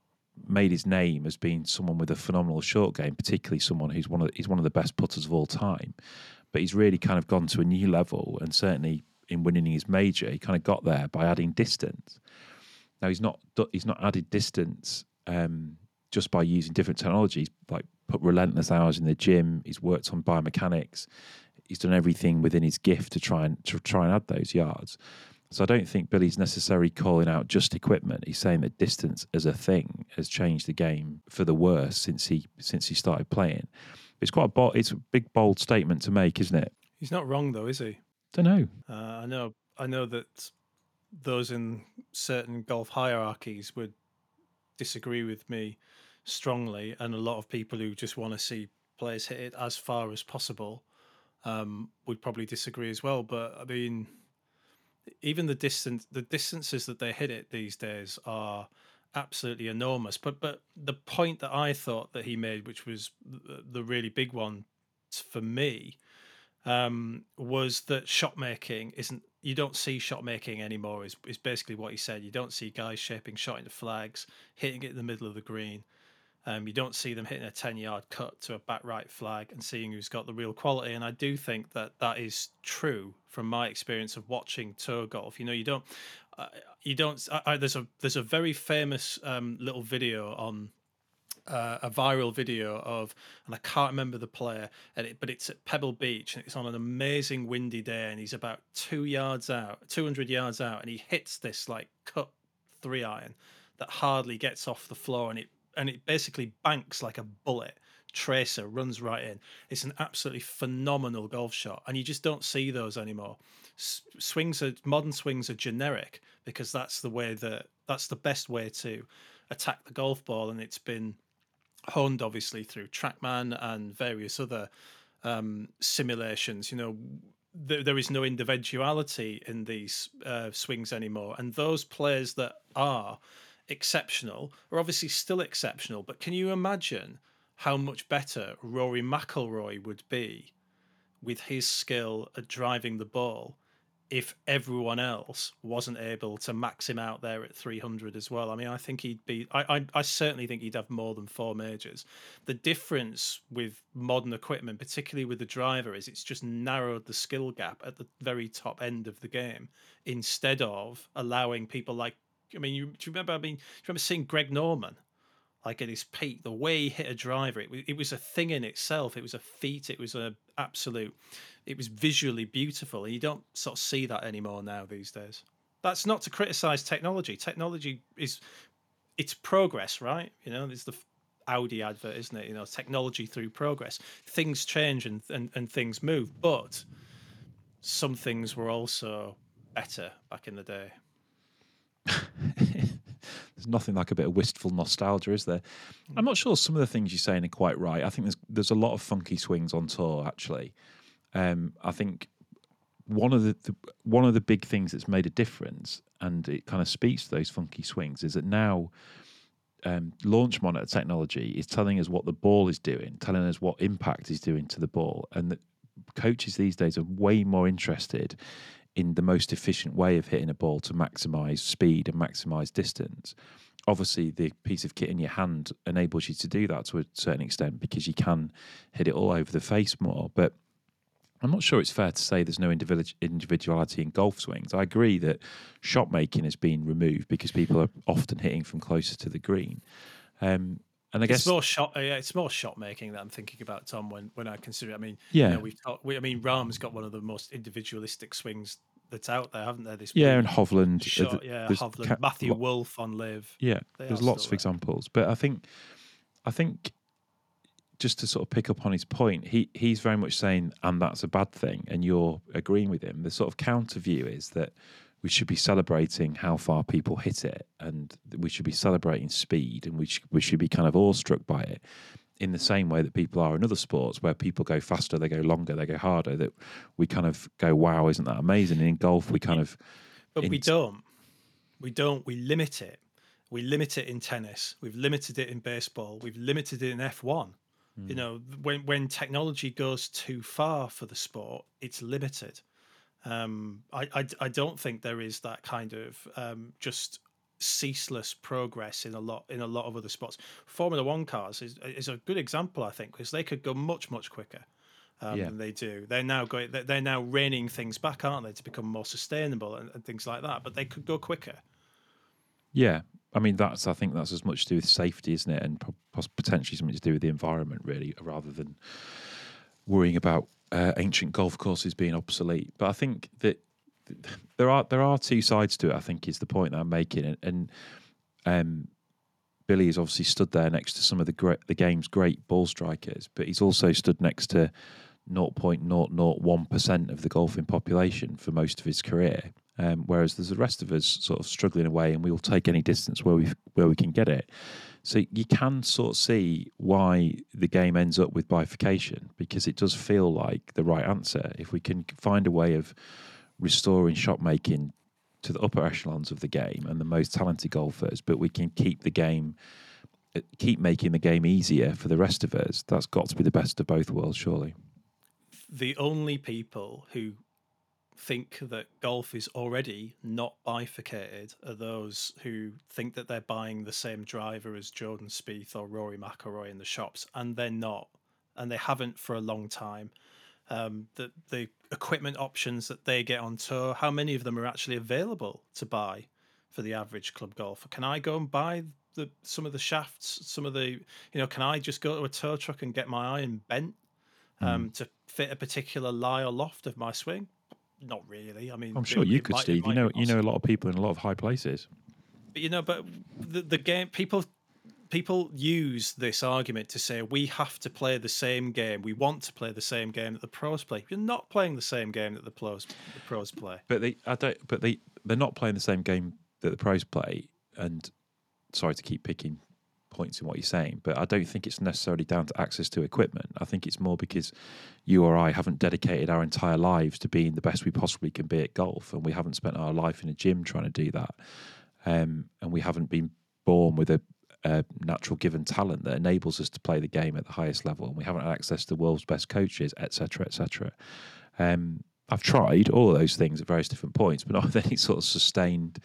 made his name as being someone with a phenomenal short game, particularly someone who's one of he's one of the best putters of all time. But he's really kind of gone to a new level, and certainly in winning his major, he kind of got there by adding distance. Now he's not he's not added distance um, just by using different technologies, like put relentless hours in the gym. He's worked on biomechanics. He's done everything within his gift to try and to try and add those yards. So I don't think Billy's necessarily calling out just equipment. He's saying that distance as a thing has changed the game for the worse since he since he started playing. It's quite a it's a big bold statement to make, isn't it? He's not wrong though, is he? Don't know. Uh, I know. I know that those in certain golf hierarchies would disagree with me strongly, and a lot of people who just want to see players hit it as far as possible um, would probably disagree as well. But I mean, even the distance, the distances that they hit it these days are absolutely enormous. But but the point that I thought that he made, which was the, really big one for me, um, was that shot making isn't you don't see shot making anymore is, is basically what he said. You don't see guys shaping shot into flags, hitting it in the middle of the green. Um, you don't see them hitting a 10 yard cut to a back right flag and seeing who's got the real quality. And I do think that that is true from my experience of watching tour golf. You know, you don't, uh, you don't. I, I, there's a there's a very famous um, little video on uh, a viral video of, and I can't remember the player, and it, but it's at Pebble Beach, and it's on an amazing windy day, and he's about two yards out, two hundred yards out, and he hits this like cut three iron that hardly gets off the floor, and it and it basically banks like a bullet. Tracer runs right in. It's an absolutely phenomenal golf shot, and you just don't see those anymore. S- swings are modern swings are generic because that's the way that that's the best way to attack the golf ball, and it's been honed obviously through TrackMan and various other um, simulations. You know, there, there is no individuality in these uh, swings anymore, and those players that are exceptional are obviously still exceptional. But can you imagine how much better Rory McIlroy would be with his skill at driving the ball if everyone else wasn't able to max him out there at 300 as well. I mean, I think he'd be, I, I, I, certainly think he'd have more than four majors. The difference with modern equipment, particularly with the driver, is it's just narrowed the skill gap at the very top end of the game instead of allowing people like, I mean, you, do you remember, I mean, do you remember seeing Greg Norman? Like at his peak, the way he hit a driver, it, it was a thing in itself. It was a feat. It was an absolute it was visually beautiful, and you don't sort of see that anymore now these days. That's not to criticize technology. Technology is it's progress, right? You know, there's the Audi advert, isn't it? You know, technology through progress. Things change and, and, and things move, but some things were also better back in the day. there's nothing like a bit of wistful nostalgia, is there? I'm not sure some of the things you're saying are quite right. I think there's there's a lot of funky swings on tour actually. Um, I think one of the, the, one of the big things that's made a difference, and it kind of speaks to those funky swings, is that now um, launch monitor technology is telling us what the ball is doing, telling us what impact is doing to the ball, and that coaches these days are way more interested in the most efficient way of hitting a ball to maximize speed and maximize distance. Obviously, the piece of kit in your hand enables you to do that to a certain extent because you can hit it all over the face more, but I'm not sure it's fair to say there's no individuality in golf swings. I agree that shot making has been removed because people are often hitting from closer to the green. Um, and I guess it's more shot. Uh, yeah, it's more shot making that I'm thinking about, Tom. When when I consider, it. I mean, yeah, you know, we've got, we, I mean, Rahm's got one of the most individualistic swings that's out there, haven't there? This yeah, and Hovland, uh, shot, yeah, Hovland, ca- Matthew Wolff on LIV. Yeah, there's lots of there. examples, but I think, I think just to sort of pick up on his point, he he's very much saying, and that's a bad thing, and you're agreeing with him. The sort of counter view is that we should be celebrating how far people hit it, and we should be celebrating speed, and we should, we should be kind of awestruck by it. In the same way that people are in other sports, where people go faster, they go longer, they go harder, that we kind of go, "Wow, isn't that amazing?" And in golf, we kind of, but in... we don't, we don't, we limit it. We limit it in tennis. We've limited it in baseball. We've limited it in F one you hmm. know, when when technology goes too far for the sport, it's limited. Um, I, I, I don't think there is that kind of um, just ceaseless progress in a lot in a lot of other spots. Formula One cars is is a good example, I think, because they could go much much quicker. Um, yeah. than they do. They're now going. They're now reining things back, aren't they, to become more sustainable and, and things like that. But they could go quicker. Yeah, I mean, that's I think that's as much to do with safety, isn't it, and potentially something to do with the environment, really, rather than worrying about uh, ancient golf courses being obsolete. But I think that there are there are two sides to it. I think is the point that I'm making, and, and um, Billy has obviously stood there next to some of the great, the game's great ball strikers, but he's also stood next to 0.001% of the golfing population for most of his career. Um, whereas there's the rest of us sort of struggling away, and we will take any distance where we where we can get it. So you can sort of see why the game ends up with bifurcation because it does feel like the right answer. If we can find a way of restoring shot making to the upper echelons of the game and the most talented golfers, but we can keep the game, uh, keep making the game easier for the rest of us. That's got to be the best of both worlds, surely. The only people who think that golf is already not bifurcated are those who think that they're buying the same driver as Jordan Spieth or Rory McIlroy in the shops, and they're not, and they haven't for a long time. um, the the equipment options that they get on tour. How many of them are actually available to buy for the average club golfer? Can I go and buy the some of the shafts, some of the you know? Can I just go to a tour truck and get my iron bent um, to fit a particular lie or loft of my swing? Not really. I mean, I'm it- sure you it could, might- Steve. You know, you know a lot of people in a lot of high places. But you know, but the, the game people people use this argument to say we have to play the same game. We want to play the same game that the pros play. You're not playing the same game that the pros the pros play. But they, I don't. But they, they're not playing the same game that the pros play. And sorry to keep picking points in what you're saying, but I don't think it's necessarily down to access to equipment. I think it's more because you or I haven't dedicated our entire lives to being the best we possibly can be at golf, and we haven't spent our life in a gym trying to do that. Um, and we haven't been born with a, a natural given talent that enables us to play the game at the highest level, and we haven't had access to the world's best coaches, etc., etc. Um, I've tried all of those things at various different points, but not with any sort of sustained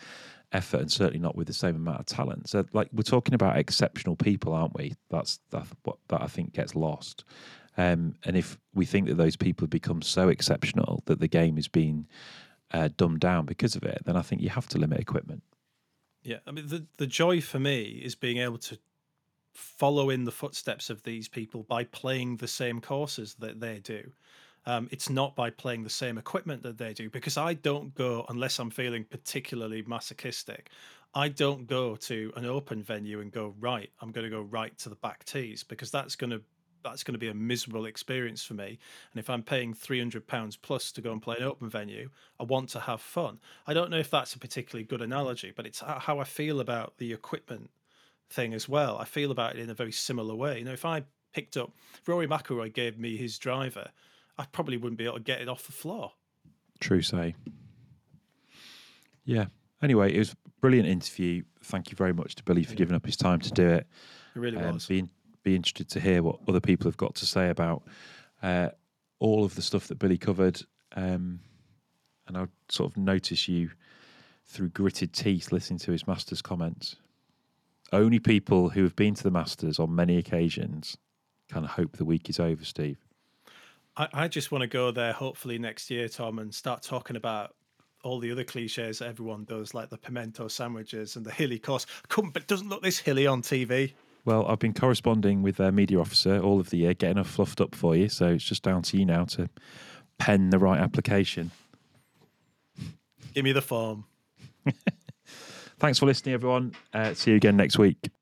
effort, and certainly not with the same amount of talent. So, like we're talking about exceptional people, aren't we? That's that what that I think gets lost. Um, and if we think that those people have become so exceptional that the game is being uh, dumbed down because of it, then I think you have to limit equipment. Yeah, I mean the the joy for me is being able to follow in the footsteps of these people by playing the same courses that they do. Um, it's not by playing the same equipment that they do because I don't go unless I'm feeling particularly masochistic. I don't go to an open venue and go right. I'm going to go right to the back tees because that's going to that's going to be a miserable experience for me. And if I'm paying three hundred pounds plus to go and play an open venue, I want to have fun. I don't know if that's a particularly good analogy, but it's how I feel about the equipment thing as well. I feel about it in a very similar way. You know, if I picked up Rory McIlroy gave me his driver, I probably wouldn't be able to get it off the floor. True say. Yeah. Anyway, it was a brilliant interview. Thank you very much to Billy for giving up his time to do it. It really um, was. be, be interested to hear what other people have got to say about uh, all of the stuff that Billy covered. Um, and I sort of notice you through gritted teeth listening to his Masters comments. Only people who have been to the Masters on many occasions can hope the week is over, Steve. I, I just want to go there hopefully next year, Tom, and start talking about all the other cliches that everyone does, like the pimento sandwiches and the hilly course. Come, but doesn't look this hilly on TV. Well, I've been corresponding with their media officer all of the year, getting her fluffed up for you. So it's just down to you now to pen the right application. Give me the form. Thanks for listening, everyone. Uh, see you again next week.